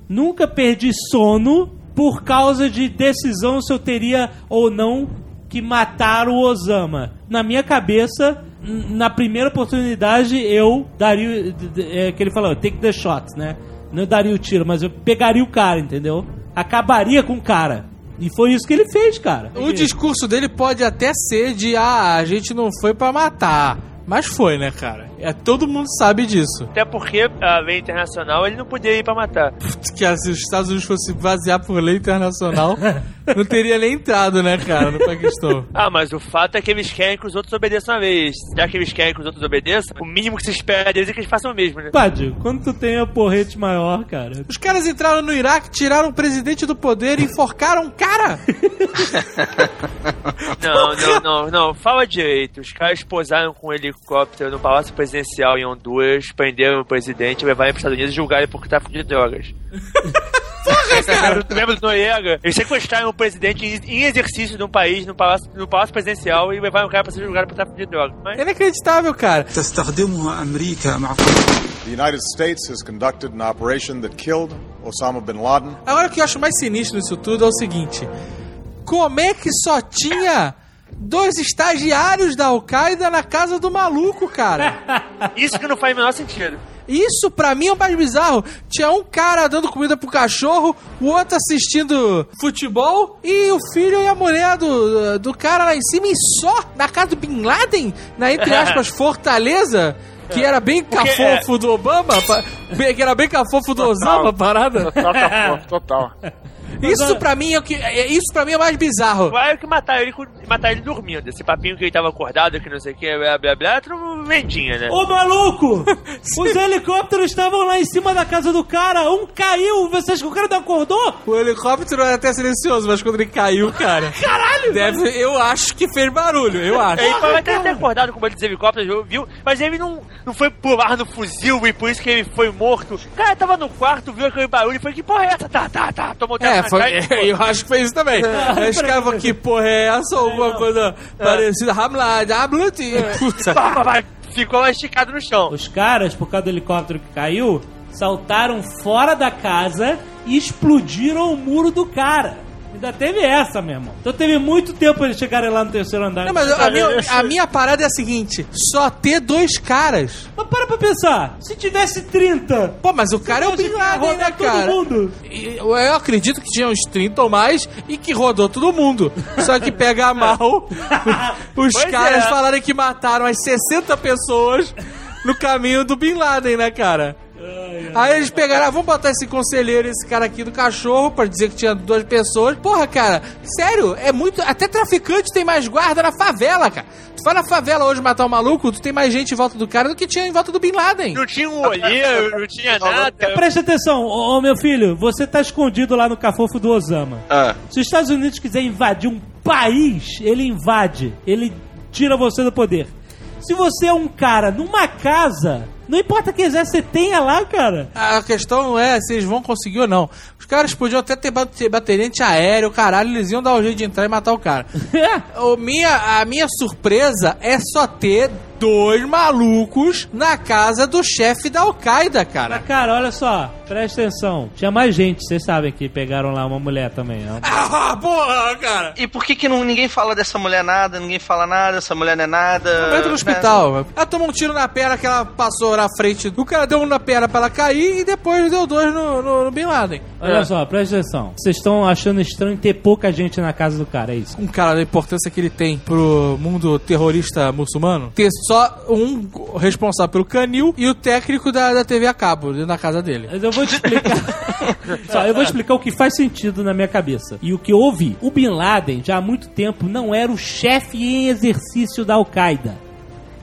nunca perdi sono por causa de decisão se eu teria ou não que matar o Osama. Na minha cabeça, na primeira oportunidade, eu daria. É, que ele falou, take the shot, né? Não daria o tiro, mas eu pegaria o cara, entendeu? Acabaria com o cara. E foi isso que ele fez, cara. O discurso dele pode até ser de ah, a gente não foi pra matar. Mas foi, né, cara? É, todo mundo sabe disso. Até porque a lei internacional ele não podia ir pra matar. Que se os Estados Unidos fossem basear por lei internacional, não teria nem entrado, né, cara, no Paquistão. Ah, mas o fato é que eles querem que os outros obedeçam a lei. Já que eles querem que os outros obedeçam, o mínimo que se espera deles é que eles façam o mesmo, né? Padre, quando tu tem a porrete maior, cara. Os caras entraram no Iraque, tiraram o presidente do poder e enforcaram um cara. Não, não, não, não. Fala direito. Os caras posaram com um helicóptero no Palácio Presidencial presidencial em Honduras, prenderam o presidente, e ele para os Estados Unidos e julgaram ele por tráfico de drogas. Porra, tu lembra do Noriega? Eles sequestraram o presidente em exercício de um país, no palácio, no palácio presidencial, e levaram o cara para ser julgado por tráfico de drogas. Mas... É inacreditável, cara. The United States has conducted an operation that killed Osama bin Laden. Agora o que eu acho mais sinistro nisso tudo é o seguinte: como é que só tinha dois estagiários da Al-Qaeda na casa do maluco, cara? isso que não faz o menor sentido. Isso pra mim é o mais bizarro. Tinha um cara dando comida pro cachorro, o outro assistindo futebol e o filho e a mulher do, do cara lá em cima e só na casa do Bin Laden, na entre aspas fortaleza. Que era bem cafofo do Obama, que era bem cafofo do Osama, parada. Total, total. Isso pra mim é o que. é- Isso pra mim é o mais bizarro. Claro que mataram ele, mataram ele dormindo. Esse papinho que ele tava acordado, que não sei o que, blá blá blá, tudo vendinha, né? Ô maluco! Os helicópteros estavam lá em cima da casa do cara, um caiu, você acha que o cara não acordou? O helicóptero era até silencioso, mas quando ele caiu, cara. Caralho! Deve, eu acho que fez barulho, eu acho. Ele pode até ter acordado com o dos helicópteros, viu? Mas ele não, não foi pular no fuzil e por isso que ele foi morto. O cara tava no quarto, viu aquele barulho e foi: que porra é essa? Tá, tá, tá. Tomou tempo É, foi, e- eu acho que foi isso também. Aí os caras falaram que porra é essa ou alguma coisa parecida. Hamlad, Hamlet. Pá, pá, Ficou esticado no chão. Os caras, por causa do helicóptero que caiu, saltaram fora da casa e explodiram o muro do cara. Ainda teve essa, meu irmão. Então teve muito tempo pra eles chegarem lá no terceiro andar. Não, mas a minha, a minha parada é a seguinte: só ter dois caras. Mas para pra pensar. Se tivesse 30... Pô, mas o cara é o Bin Laden, né, rodar todo cara? mundo. E Eu eu acredito que tinha uns 30 ou mais e que rodou todo mundo. Só que pega mal os Pois caras é. falarem que mataram as 60 pessoas no caminho do Bin Laden, né, cara? Aí eles pegaram, ah, vamos botar esse conselheiro, esse cara aqui do cachorro, pra dizer que tinha duas pessoas. Porra, cara, sério, é muito. Até traficante tem mais guarda na favela, cara. Tu vai na favela hoje matar um maluco, tu tem mais gente em volta do cara do que tinha em volta do Bin Laden. Não tinha um olheiro, não tinha nada. Presta atenção, ô, ô, meu filho, você tá escondido lá no cafofo do Osama. Ah. Se os Estados Unidos quiser invadir um país, ele invade, ele tira você do poder. Se você é um cara numa casa, não importa que exército você tenha lá, cara. A questão não é se eles vão conseguir ou não. Os caras podiam até ter bate- bateria antiaéreo, caralho, eles iam dar um jeito de entrar e matar o cara. o minha, a minha surpresa é só ter dois malucos na casa do chefe da Al-Qaeda, Mas, cara. cara, olha só, presta atenção. Tinha mais gente, vocês sabem que pegaram lá uma mulher também. Né? Ah, porra, cara. E por que que não, ninguém fala dessa mulher nada, ninguém fala nada, essa mulher não é nada? Entra no hospital. Ela tomou um tiro na perna que ela passou na frente. O cara deu um na perna pra ela cair e depois deu dois no, no, no Bin Laden. Olha só, presta atenção. Vocês estão achando estranho ter pouca gente na casa do cara, é isso? um cara da importância que ele tem pro mundo terrorista muçulmano, ter só um responsável pelo canil e o técnico da, da TV a cabo dentro da casa dele. Mas eu vou te explicar. Só, eu vou explicar o que faz sentido na minha cabeça. E o que eu ouvi. O Bin Laden, já há muito tempo, não era o chefe em exercício da Al-Qaeda.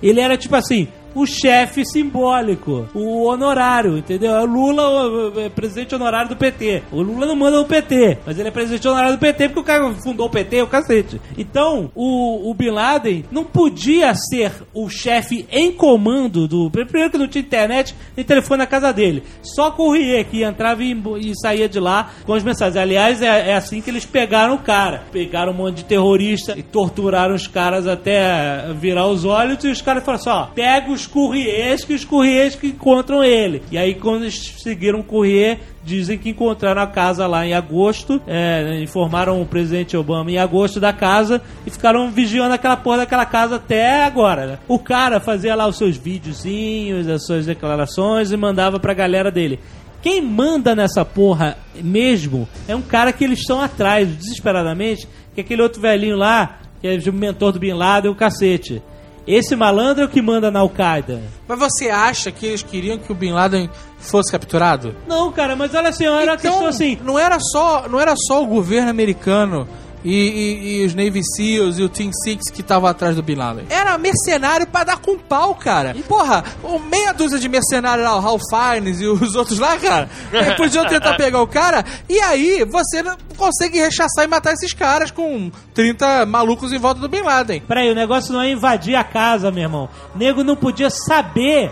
Ele era tipo assim. O chefe simbólico, o honorário, entendeu? É o Lula, o, o presidente honorário do PT. O Lula não manda o PT, mas ele é presidente honorário do PT porque o cara fundou o PT, o cacete. Então, o, o Bin Laden não podia ser o chefe em comando do. Primeiro que não tinha internet nem telefone na casa dele. Só Courrier que entrava e, e saía de lá com as mensagens. Aliás, é, é assim que eles pegaram o cara. Pegaram um monte de terrorista e torturaram os caras até virar os olhos. E os caras falaram assim: ó, pega os Courriers que os Courriers que encontram ele. E aí, quando eles seguiram o Courrier, dizem que encontraram a casa lá em agosto, é, informaram o presidente Obama em agosto da casa e ficaram vigiando aquela porra daquela casa até agora. Né? O cara fazia lá os seus videozinhos, as suas declarações e mandava pra galera dele. Quem manda nessa porra mesmo é um cara que eles estão atrás, desesperadamente, que é aquele outro velhinho lá, que é o mentor do Bin Laden, o cacete. Esse malandro é o que manda na Al-Qaeda. Mas você acha que eles queriam que o Bin Laden fosse capturado? Não, cara, mas olha assim, era uma questão assim. não era só, não era só o governo americano e, e- e os Navy SEALs e o Team Six que estavam atrás do Bin Laden. Era mercenário pra dar com pau, cara. E porra, o meia dúzia de mercenários lá, o Ralph Fiennes e os outros lá, cara, podiam tentar pegar o cara e aí você não consegue rechaçar e matar esses caras com 30 malucos em volta do Bin Laden. Peraí, o negócio não é invadir a casa, meu irmão. O nego não podia saber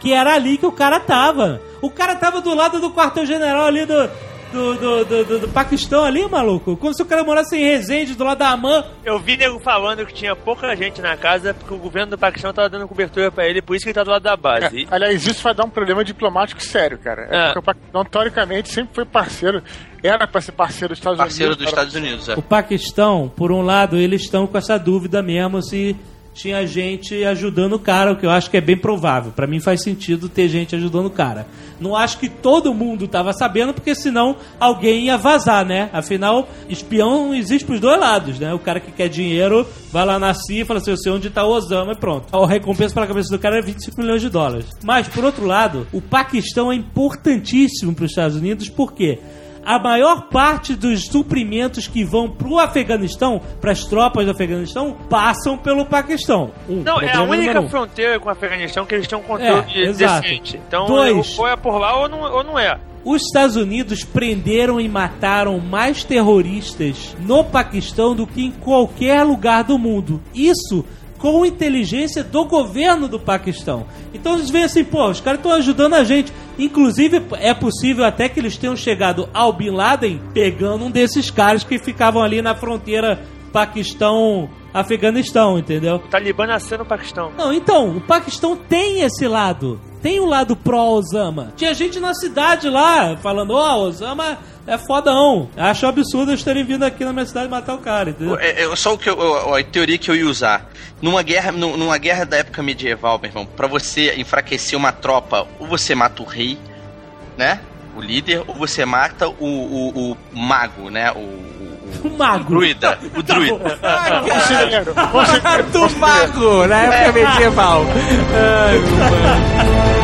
que era ali que o cara tava. O cara tava do lado do quartel-general ali do, do, do, do, do- do Paquistão ali, maluco. Como se o cara morasse em Resende, do lado da Amã. Eu vi nego falando que tinha pouca gente na casa porque o governo do Paquistão tava dando cobertura pra ele, por isso que ele tá do lado da base. É, aliás, isso vai dar um problema diplomático sério, cara. É É. Porque o Paquistão, teoricamente, sempre foi parceiro. Era pra ser parceiro dos Estados Parceiro Unidos. dos era- Estados Unidos, é. O Paquistão, por um lado, eles estão com essa dúvida mesmo se tinha gente ajudando o cara, o que eu acho que é bem provável. Pra mim faz sentido ter gente ajudando o cara. Não acho que todo mundo tava sabendo, porque senão alguém ia vazar, né? Afinal, espião existe pros dois lados, né? O cara que quer dinheiro vai lá na CIA e fala assim: eu sei onde tá o Osama e pronto. A recompensa pela cabeça do cara é 25 milhões de dólares. Mas, por outro lado, o Paquistão é importantíssimo pros Estados Unidos, por quê? A maior parte dos suprimentos que vão pro Afeganistão, pras tropas do Afeganistão, passam pelo Paquistão. Um, Não, é a única um. fronteira com o Afeganistão que eles têm um controle É, exato. decente. Então, Dois. ou é por lá ou não, ou não é. Os Estados Unidos prenderam e mataram mais terroristas no Paquistão do que em qualquer lugar do mundo. Isso com inteligência do governo do Paquistão. Então eles veem assim, pô, os caras estão ajudando a gente. Inclusive, é possível até que eles tenham chegado ao Bin Laden pegando um desses caras que ficavam ali na fronteira Paquistão-Afeganistão, entendeu? O Talibã nasceu no Paquistão. Não, então, o Paquistão tem esse lado. Tem o lado pró-Osama. Tinha gente na cidade lá falando, ó, Osama é fodão. Acho absurdo eles terem vindo aqui na minha cidade matar o cara, entendeu? É, é só o que eu, eu- a teoria que eu ia usar. Numa guerra, nu- numa guerra da época medieval, meu irmão, pra você enfraquecer uma tropa, ou você mata o rei, né? O líder, ou você mata o, o, o mago, né? O, o mago. Druida. O druida. Ah, cara. Ah, do mago, na época medieval. Ai, mano.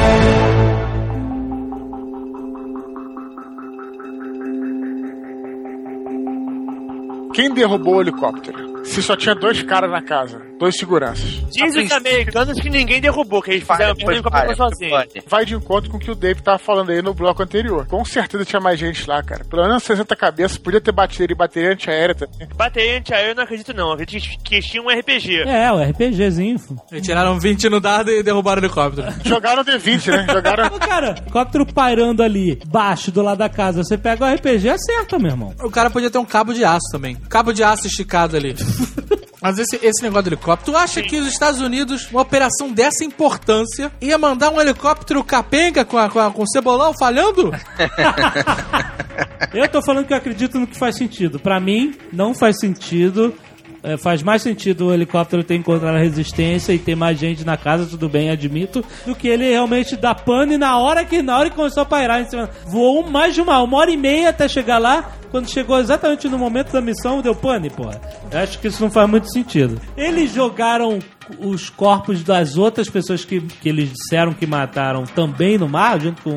Quem derrubou o helicóptero? Se só tinha dois caras na casa dois seguranças. Diz os americanos que ninguém derrubou, que eles fizeram o helicóptero sozinhos. falha. Vai de encontro com o que o Dave tava falando aí no bloco anterior. Com certeza tinha mais gente lá, cara. Pelo menos 60 cabeças, podia ter bateria e bateria antiaérea também. Bateria antiaérea eu não acredito não, eu acredito que eles tinham um RPG. É, o RPGzinho. Tiraram 20 no dado e derrubaram o helicóptero. Jogaram D20, né? Jogaram. Ô, cara, helicóptero pairando ali, baixo, do lado da casa. Você pega o RPG, acerta, meu irmão. O cara podia ter um cabo de aço também. Cabo de aço esticado ali. Mas esse, esse negócio do helicóptero, tu acha que os Estados Unidos, uma operação dessa importância, ia mandar um helicóptero capenga com, a, com, a- com o cebolão falhando? Eu tô falando que eu acredito no que faz sentido. Pra mim, não faz sentido. É, faz mais sentido o helicóptero ter encontrado a resistência e ter mais gente na casa, tudo bem, admito, do que ele realmente dar pane na hora que na hora que começou a pairar em cima. Voou mais de uma, uma hora e meia até chegar lá. Quando chegou exatamente no momento da missão, deu pane, porra. Eu acho que isso não faz muito sentido. Eles jogaram os corpos das outras pessoas que, que eles disseram que mataram também no mar, junto com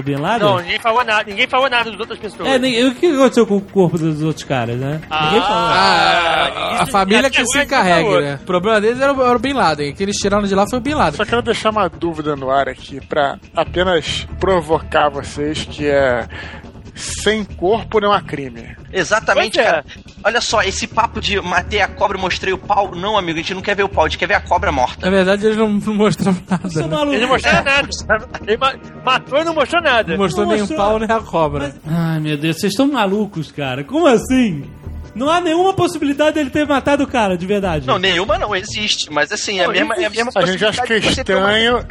o Bin Laden? Não, ninguém falou nada, ninguém falou nada das outras pessoas. É, nem- o que aconteceu com o corpo dos outros caras, né? Ninguém falou. Ah, a família que se encarrega, né? O problema deles era o, era o Bin Laden. Que eles tiraram de lá foi o Bin Laden. Só quero deixar uma dúvida no ar aqui pra apenas provocar vocês que é sem corpo não há crime. Exatamente, é. cara. Olha só, esse papo de matei a cobra e mostrei o pau. Não, amigo, a gente não quer ver o pau, a gente quer ver a cobra morta. Na verdade, eles não, não mostraram nada. Né? maluco. Ele não mostrou nada. Ele ma- matou e não mostrou nada. Não mostrou Não nem o mostrou. pau nem a cobra. Ai, meu Deus, vocês estão malucos, cara. Como assim? Não há nenhuma possibilidade dele ter matado o cara, de verdade. Não, nenhuma não existe, mas assim, é a Não, mesma, é a mesma A gente acha que é estranho.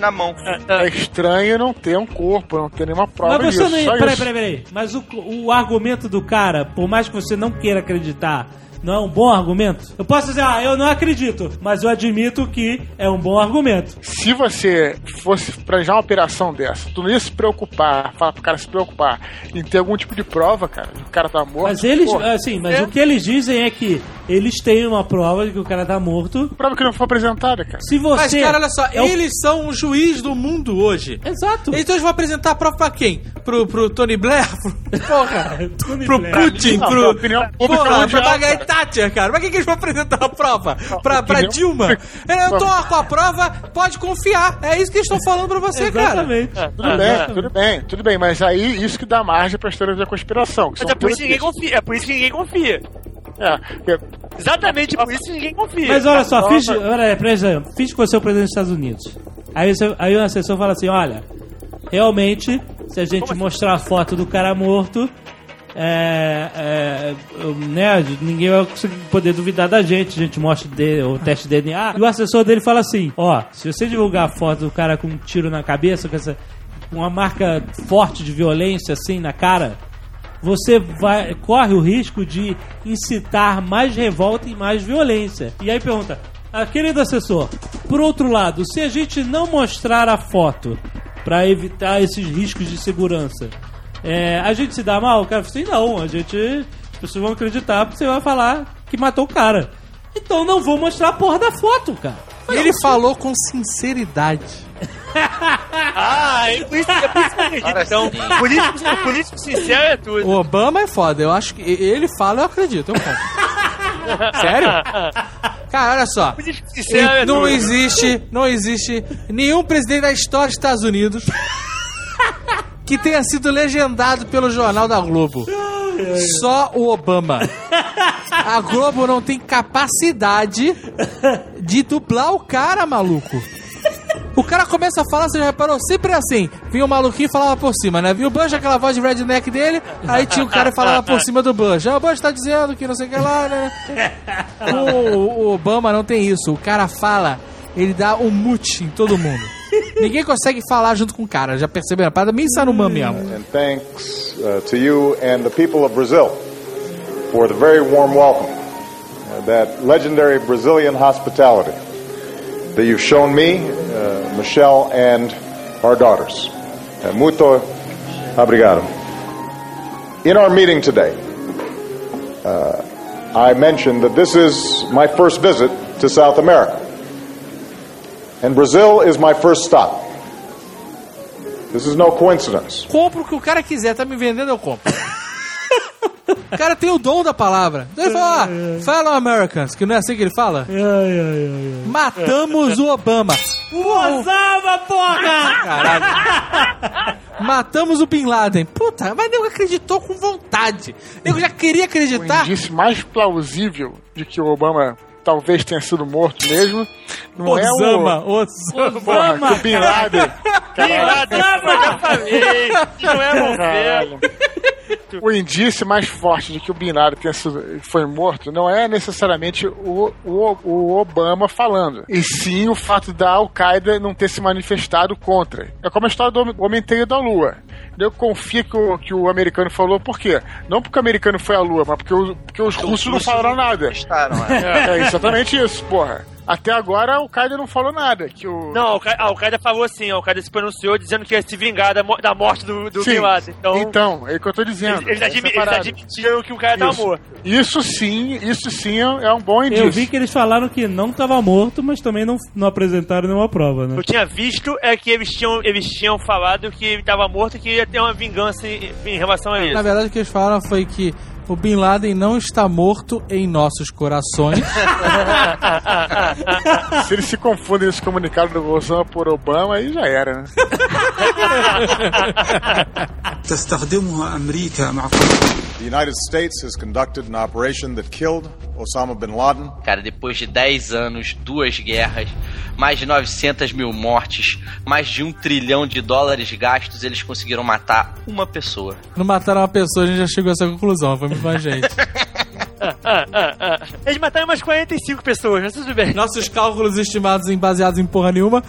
na mão. É estranho não ter um corpo, não ter nenhuma prova Mas você disso. não. Peraí, peraí, peraí. Mas o, o argumento do cara, por mais que você não queira acreditar, não é um bom argumento? Eu posso dizer, ah, eu não acredito, mas eu admito que é um bom argumento. Se você fosse planejar uma operação dessa, tu não ia se preocupar, falar pro cara se preocupar em ter algum tipo de prova, cara, de que o cara tá morto. Mas eles, Porra, assim, mas É. o que eles dizem é que eles têm uma prova de que o cara tá morto. prova que não foi apresentada, cara. Se você. Mas, cara, olha só, é o- eles são o juiz do mundo hoje. Exato. Então eles vão apresentar a prova pra quem? Pro, pro Tony Blair? Pro, porra! Tony pro Blair. Putin? Não, pro. pra opinião pública porra, pra mundial, Margaret cara. Thatcher, cara. Pra que, que eles vão apresentar a prova? Pra, pra Dilma? Eu tô com a prova, pode confiar. É isso que eles estão falando pra você, cara. Exatamente. Tudo bem, tudo bem, tudo bem, mas aí isso que dá margem pra história da conspiração. Que Mas são é por isso que ninguém confia. É por isso que ninguém confia. É, que- Exatamente por isso que ninguém confia. Mas olha só, fiz, olha aí, por exemplo, fiz que você é o presidente dos Estados Unidos. Aí, você, aí o assessor fala assim: olha, realmente, se a gente mostrar a foto do cara morto, é, é, né, ninguém vai poder duvidar da gente. A gente mostra o teste de DNA. E o assessor dele fala assim: ó, se você divulgar a foto do cara com um tiro na cabeça, com essa, uma marca forte de violência assim na cara, você vai, corre o risco de incitar mais revolta e mais violência. E aí pergunta, ah, querido assessor, por outro lado, se a gente não mostrar a foto para evitar esses riscos de segurança, é, a gente se dá mal? O cara fala assim, não, a gente, as pessoas vão acreditar porque você vai falar que matou o cara. Então não vou mostrar a porra da foto, cara. Ele falou com sinceridade. Ah, é por isso, é por isso que eu acredito. Então, político, político sincero é tudo. O Obama é foda. Eu acho que ele fala, eu acredito. Eu compro. Sério? Cara, olha só. Sincero é não existe, não existe nenhum presidente da história dos Estados Unidos que tenha sido legendado pelo jornal da Globo. Só o Obama. A Globo não tem capacidade de dublar o cara, maluco. O cara começa a falar, você já reparou? Sempre é assim. Vinha o maluquinho e falava por cima, né? Vinha o Bush, aquela voz de redneck dele, aí tinha o cara e falava por cima do Bush. Ah, o Bush tá dizendo que não sei o que lá, né? O, o Obama não tem isso. O cara fala, ele dá um mute em todo mundo. Ninguém consegue falar junto com o cara, já perceberam? A parada meio Saruman mesmo. And thanks uh, to you and the people of Brazil for the very warm welcome, uh, that legendary Brazilian hospitality that you've shown me, uh, Michelle, and our daughters. Uh, muito obrigado. In our meeting today, uh, I mentioned that this is my first visit to South America. And Brazil is my first stop. This is no coincidence. Compro o que o cara quiser, tá me vendendo, eu compro. O cara tem o dom da palavra. Então ele fala, ah, fellow Americans, que não é assim que ele fala? Ai. Matamos o Obama. Osama, porra! Caralho. Matamos o Bin Laden. Puta, mas nego acreditou com vontade. Nego já queria O acreditar. indício mais plausível de que o Obama talvez tenha sido morto mesmo não é Osama, o. Osama. Porra, que o Bin Laden. Caralho, já falei, não é você. Caralho. O indício mais forte de que o Bin Laden tenha sido, foi morto não é necessariamente o, o, o Obama falando, e sim o fato da Al-Qaeda não ter se manifestado contra. É como a história do Homem- Teio da Lua. Eu confio que o, que o americano falou, por quê? Não porque o americano foi à Lua, mas porque, os- porque os russos não falaram nada. Gostaram, é. É exatamente isso, porra. Até agora o Qaeda não falou nada. Que o... Não, a Al- a Al-Qaeda falou assim, a Al-Qaeda se pronunciou dizendo que ia se vingar da, mo- da morte do, do Sim. Bin Laden. Então, Então, é o que eu tô dizendo. eles, eles, admi- eles parada. admitiram que o cara tava Isso. morto. Isso sim, isso sim é é um bom indício. Eu vi que eles falaram que não tava morto, mas também não, não apresentaram nenhuma prova, né? Eu tinha visto é que eles tinham, eles tinham falado que ele tava morto e que ia ter uma vingança em, em relação a Na isso. verdade, o que eles falaram foi que o Bin Laden não está morto em nossos corações. Se eles se confundem nesse comunicado do Osama por Obama, aí já era, né? تستخدمها أمريكا مع The United States has conducted an operation that killed Osama bin Laden. Cara, depois de 10 anos, duas guerras, mais de 900 mil mortes, mais de um trilhão de dólares gastos, eles conseguiram matar uma pessoa. não mataram uma pessoa, a gente já chegou a essa conclusão. Foi muito mais gente. Eles mataram umas 45 pessoas, mas tudo bem. Nossos cálculos estimados em baseados em porra nenhuma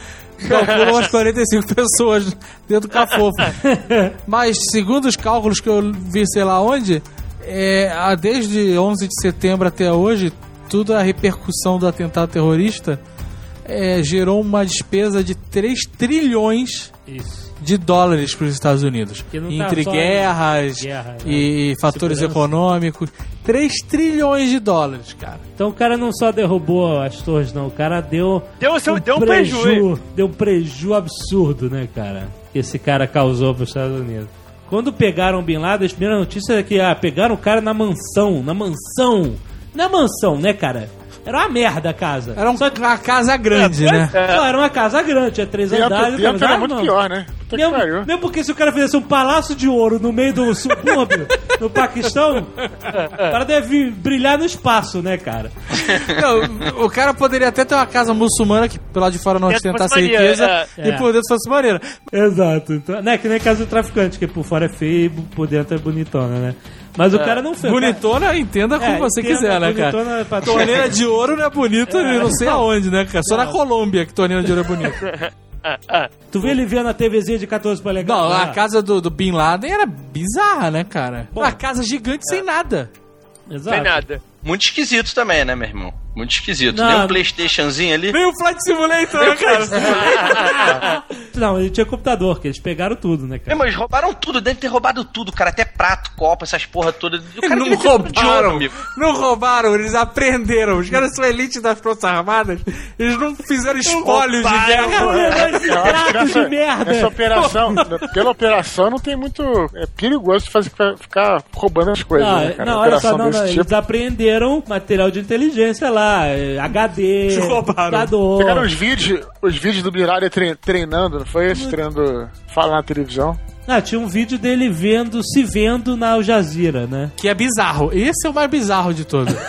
calculam umas 45 pessoas dentro do cafofo. Mas, segundo os cálculos que eu vi, sei lá onde, é, desde 11 de setembro até hoje, toda a repercussão do atentado terrorista é, gerou uma despesa de 3 trilhões Isso. De dólares para os Estados Unidos. Tá Entre em guerras guerra, né? e fatores Segurança. econômicos. 3 trilhões de dólares, cara. Então o cara não só derrubou as torres, não. O cara deu. Deu, seu, deu um prejuízo. Deu um preju absurdo, né, cara? Que esse cara causou para os Estados Unidos. Quando pegaram o Bin Laden, a primeira notícia é que ah, pegaram o cara na mansão. Na mansão. Na mansão, né, cara? Era uma merda a casa. Era um- Só que- uma casa grande, né? Não, era uma casa grande, tinha três andares. cara, era muito pior, né? Mesmo, mesmo porque se o cara fizesse um palácio de ouro no meio do subúrbio, no Paquistão, o cara deve brilhar no espaço, né, cara? Não, o cara poderia até ter uma casa muçulmana que pelo lado de fora não Dentro ostentasse riqueza é. e por dentro fosse maneira. Exato. Então, né, que nem casa do traficante, que por fora é feio e por dentro é bonitona, né? Mas o cara não fez. Bonitona, entenda como É, você entenda, quiser, né, cara? bonitona é pra- Torneira de ouro não é bonita, eu não sei aonde, né, cara? Só na Colômbia que torneira de ouro é bonita. Tu vê ele vendo a TVzinha de 14 polegadas? Não, a lá? casa do, do Bin Laden era bizarra, né, cara? Uma casa gigante sem nada. Exato. Sem nada. Muito esquisito também, né, meu irmão? Muito esquisito. Não. Nem um Playstationzinho ali. Nem o Flight Simulator, né, cara? Não, ele tinha computador, que eles pegaram tudo, né, É, cara? mas roubaram tudo, deve ter roubado tudo, cara. Até prato, copo, essas porra todas. O cara Não ouro, roubaram, amigo. não roubaram, eles aprenderam. Os caras são elite das Forças Armadas, eles não fizeram espólios de guerra. Prato de merda! nessa operação, pela operação, não tem muito. É perigoso fazer, ficar roubando as coisas. Não, né, cara? não, olha só, não, não, tipo. eles apreenderam material de inteligência lá, HD, Roubaram. computador. Pegaram os vídeos, os vídeos do Bin Laden tre- treinando, não foi esse? Treinando. Fala na televisão. Ah, tinha um vídeo dele vendo, se vendo na Al Jazeera, né? Que é bizarro. Esse é o mais bizarro de todos.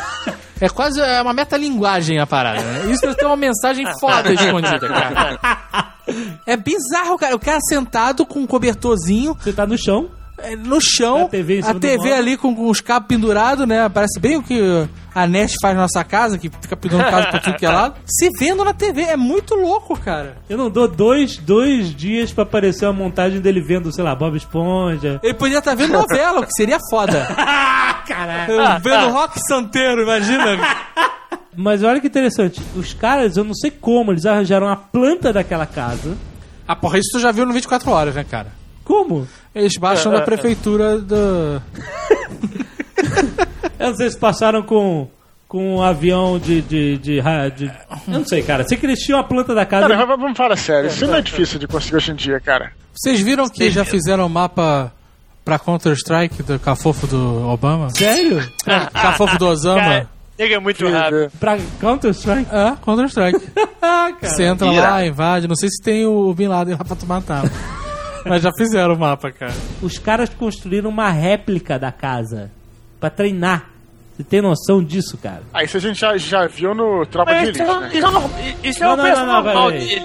É quase é uma metalinguagem a parada, né? Isso tem uma mensagem foda escondida, cara. É bizarro, cara. O cara sentado com um cobertorzinho Você tá no chão, no chão, A TV a TV ali com, com os cabos pendurados, né? Parece bem o que a Nest faz na nossa casa, que fica pendurando cabo pra tudo que é lado. Se vendo na TV, é muito louco, cara. eu não dou dois, dois dias pra aparecer uma montagem dele vendo, sei lá, Bob Esponja. Ele podia estar vendo novela, o que seria foda. Caralho! vendo rock santeiro, imagina. Mas olha que interessante, os caras, eu não sei como, eles arranjaram a planta daquela casa. Ah, porra, isso tu já viu no 24 horas, né, cara? Como? Eles baixam da prefeitura do. Eu não sei se passaram com, com um avião de, de, de, ra- de- Eu não sei, cara. Sei que eles tinham a planta da casa. Cara, vamos falar sério. Isso não é difícil de conseguir hoje em dia, cara. Vocês viram que já fizeram o mapa pra Counter-Strike do cafofo do Obama? Sério? Cafofo do Osama? Cara, nega é muito rápido. Pra Counter-Strike? É, Counter-Strike. Ah, cara. Você entra Ira. lá, invade. Não sei se tem o Bin Laden lá pra tu matar. Mas já fizeram o mapa, cara. Os caras construíram uma réplica da casa pra treinar. Você tem noção disso, cara? Ah, isso a gente já, já viu no Tropa de Elite, isso, é- né? isso é normal- isso é Não, o não, preço não, não, normal deles.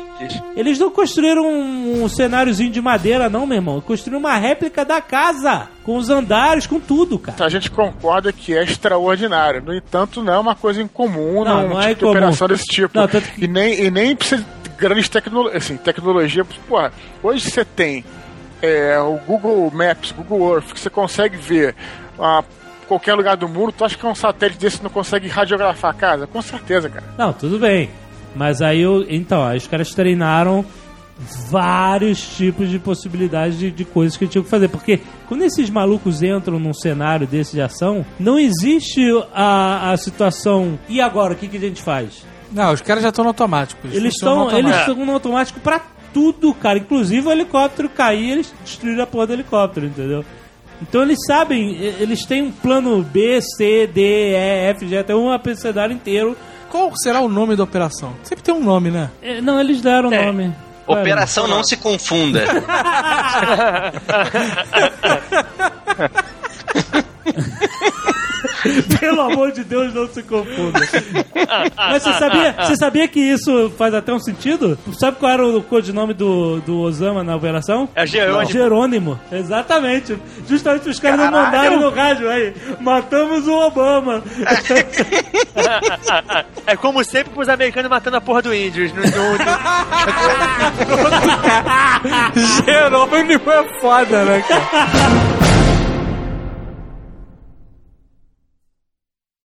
Eles não construíram um, um cenáriozinho de madeira, não, meu irmão. Construíram uma réplica da casa. Com os andares, com tudo, cara. A gente concorda que é extraordinário. No entanto, não é uma coisa incomum Não, num não tipo é de comum. operação desse tipo. Não, tanto que- e, nem, e nem precisa de grandes tecnologias. Assim, tecnologia. Pô, hoje você tem é, o Google Maps, Google Earth, que você consegue ver a qualquer lugar do mundo. Tu acha que um satélite desse não consegue radiografar a casa? Com certeza, cara. Não, tudo bem. Mas aí eu. Então, aí os caras treinaram vários tipos de possibilidades de, de coisas que tinham que fazer. Porque quando esses malucos entram num cenário desse de ação, não existe a, a situação. E agora, o que, que a gente faz? Não, os caras já estão no automático. Eles estão no eles automático. estão no automático pra tudo, cara. Inclusive o helicóptero cair, eles destruíram a porra do helicóptero, entendeu? Então eles sabem, eles têm um plano B, C, D, E, F, G, até um abecedário inteiro. Qual será o nome da operação? Sempre tem um nome, né? É, Não, eles deram o É. nome. Operação não se confunda. Pelo amor de Deus, não se confunda. Mas você sabia, você sabia que isso faz até um sentido? Sabe qual era o codinome do, do Osama na operação? É Jerônimo. Jerônimo. Exatamente. Justamente os caras não mandaram no rádio aí. Matamos o Obama. É como sempre pros americanos matando a porra do índios. No, no- no- Jerônimo é foda, né, cara?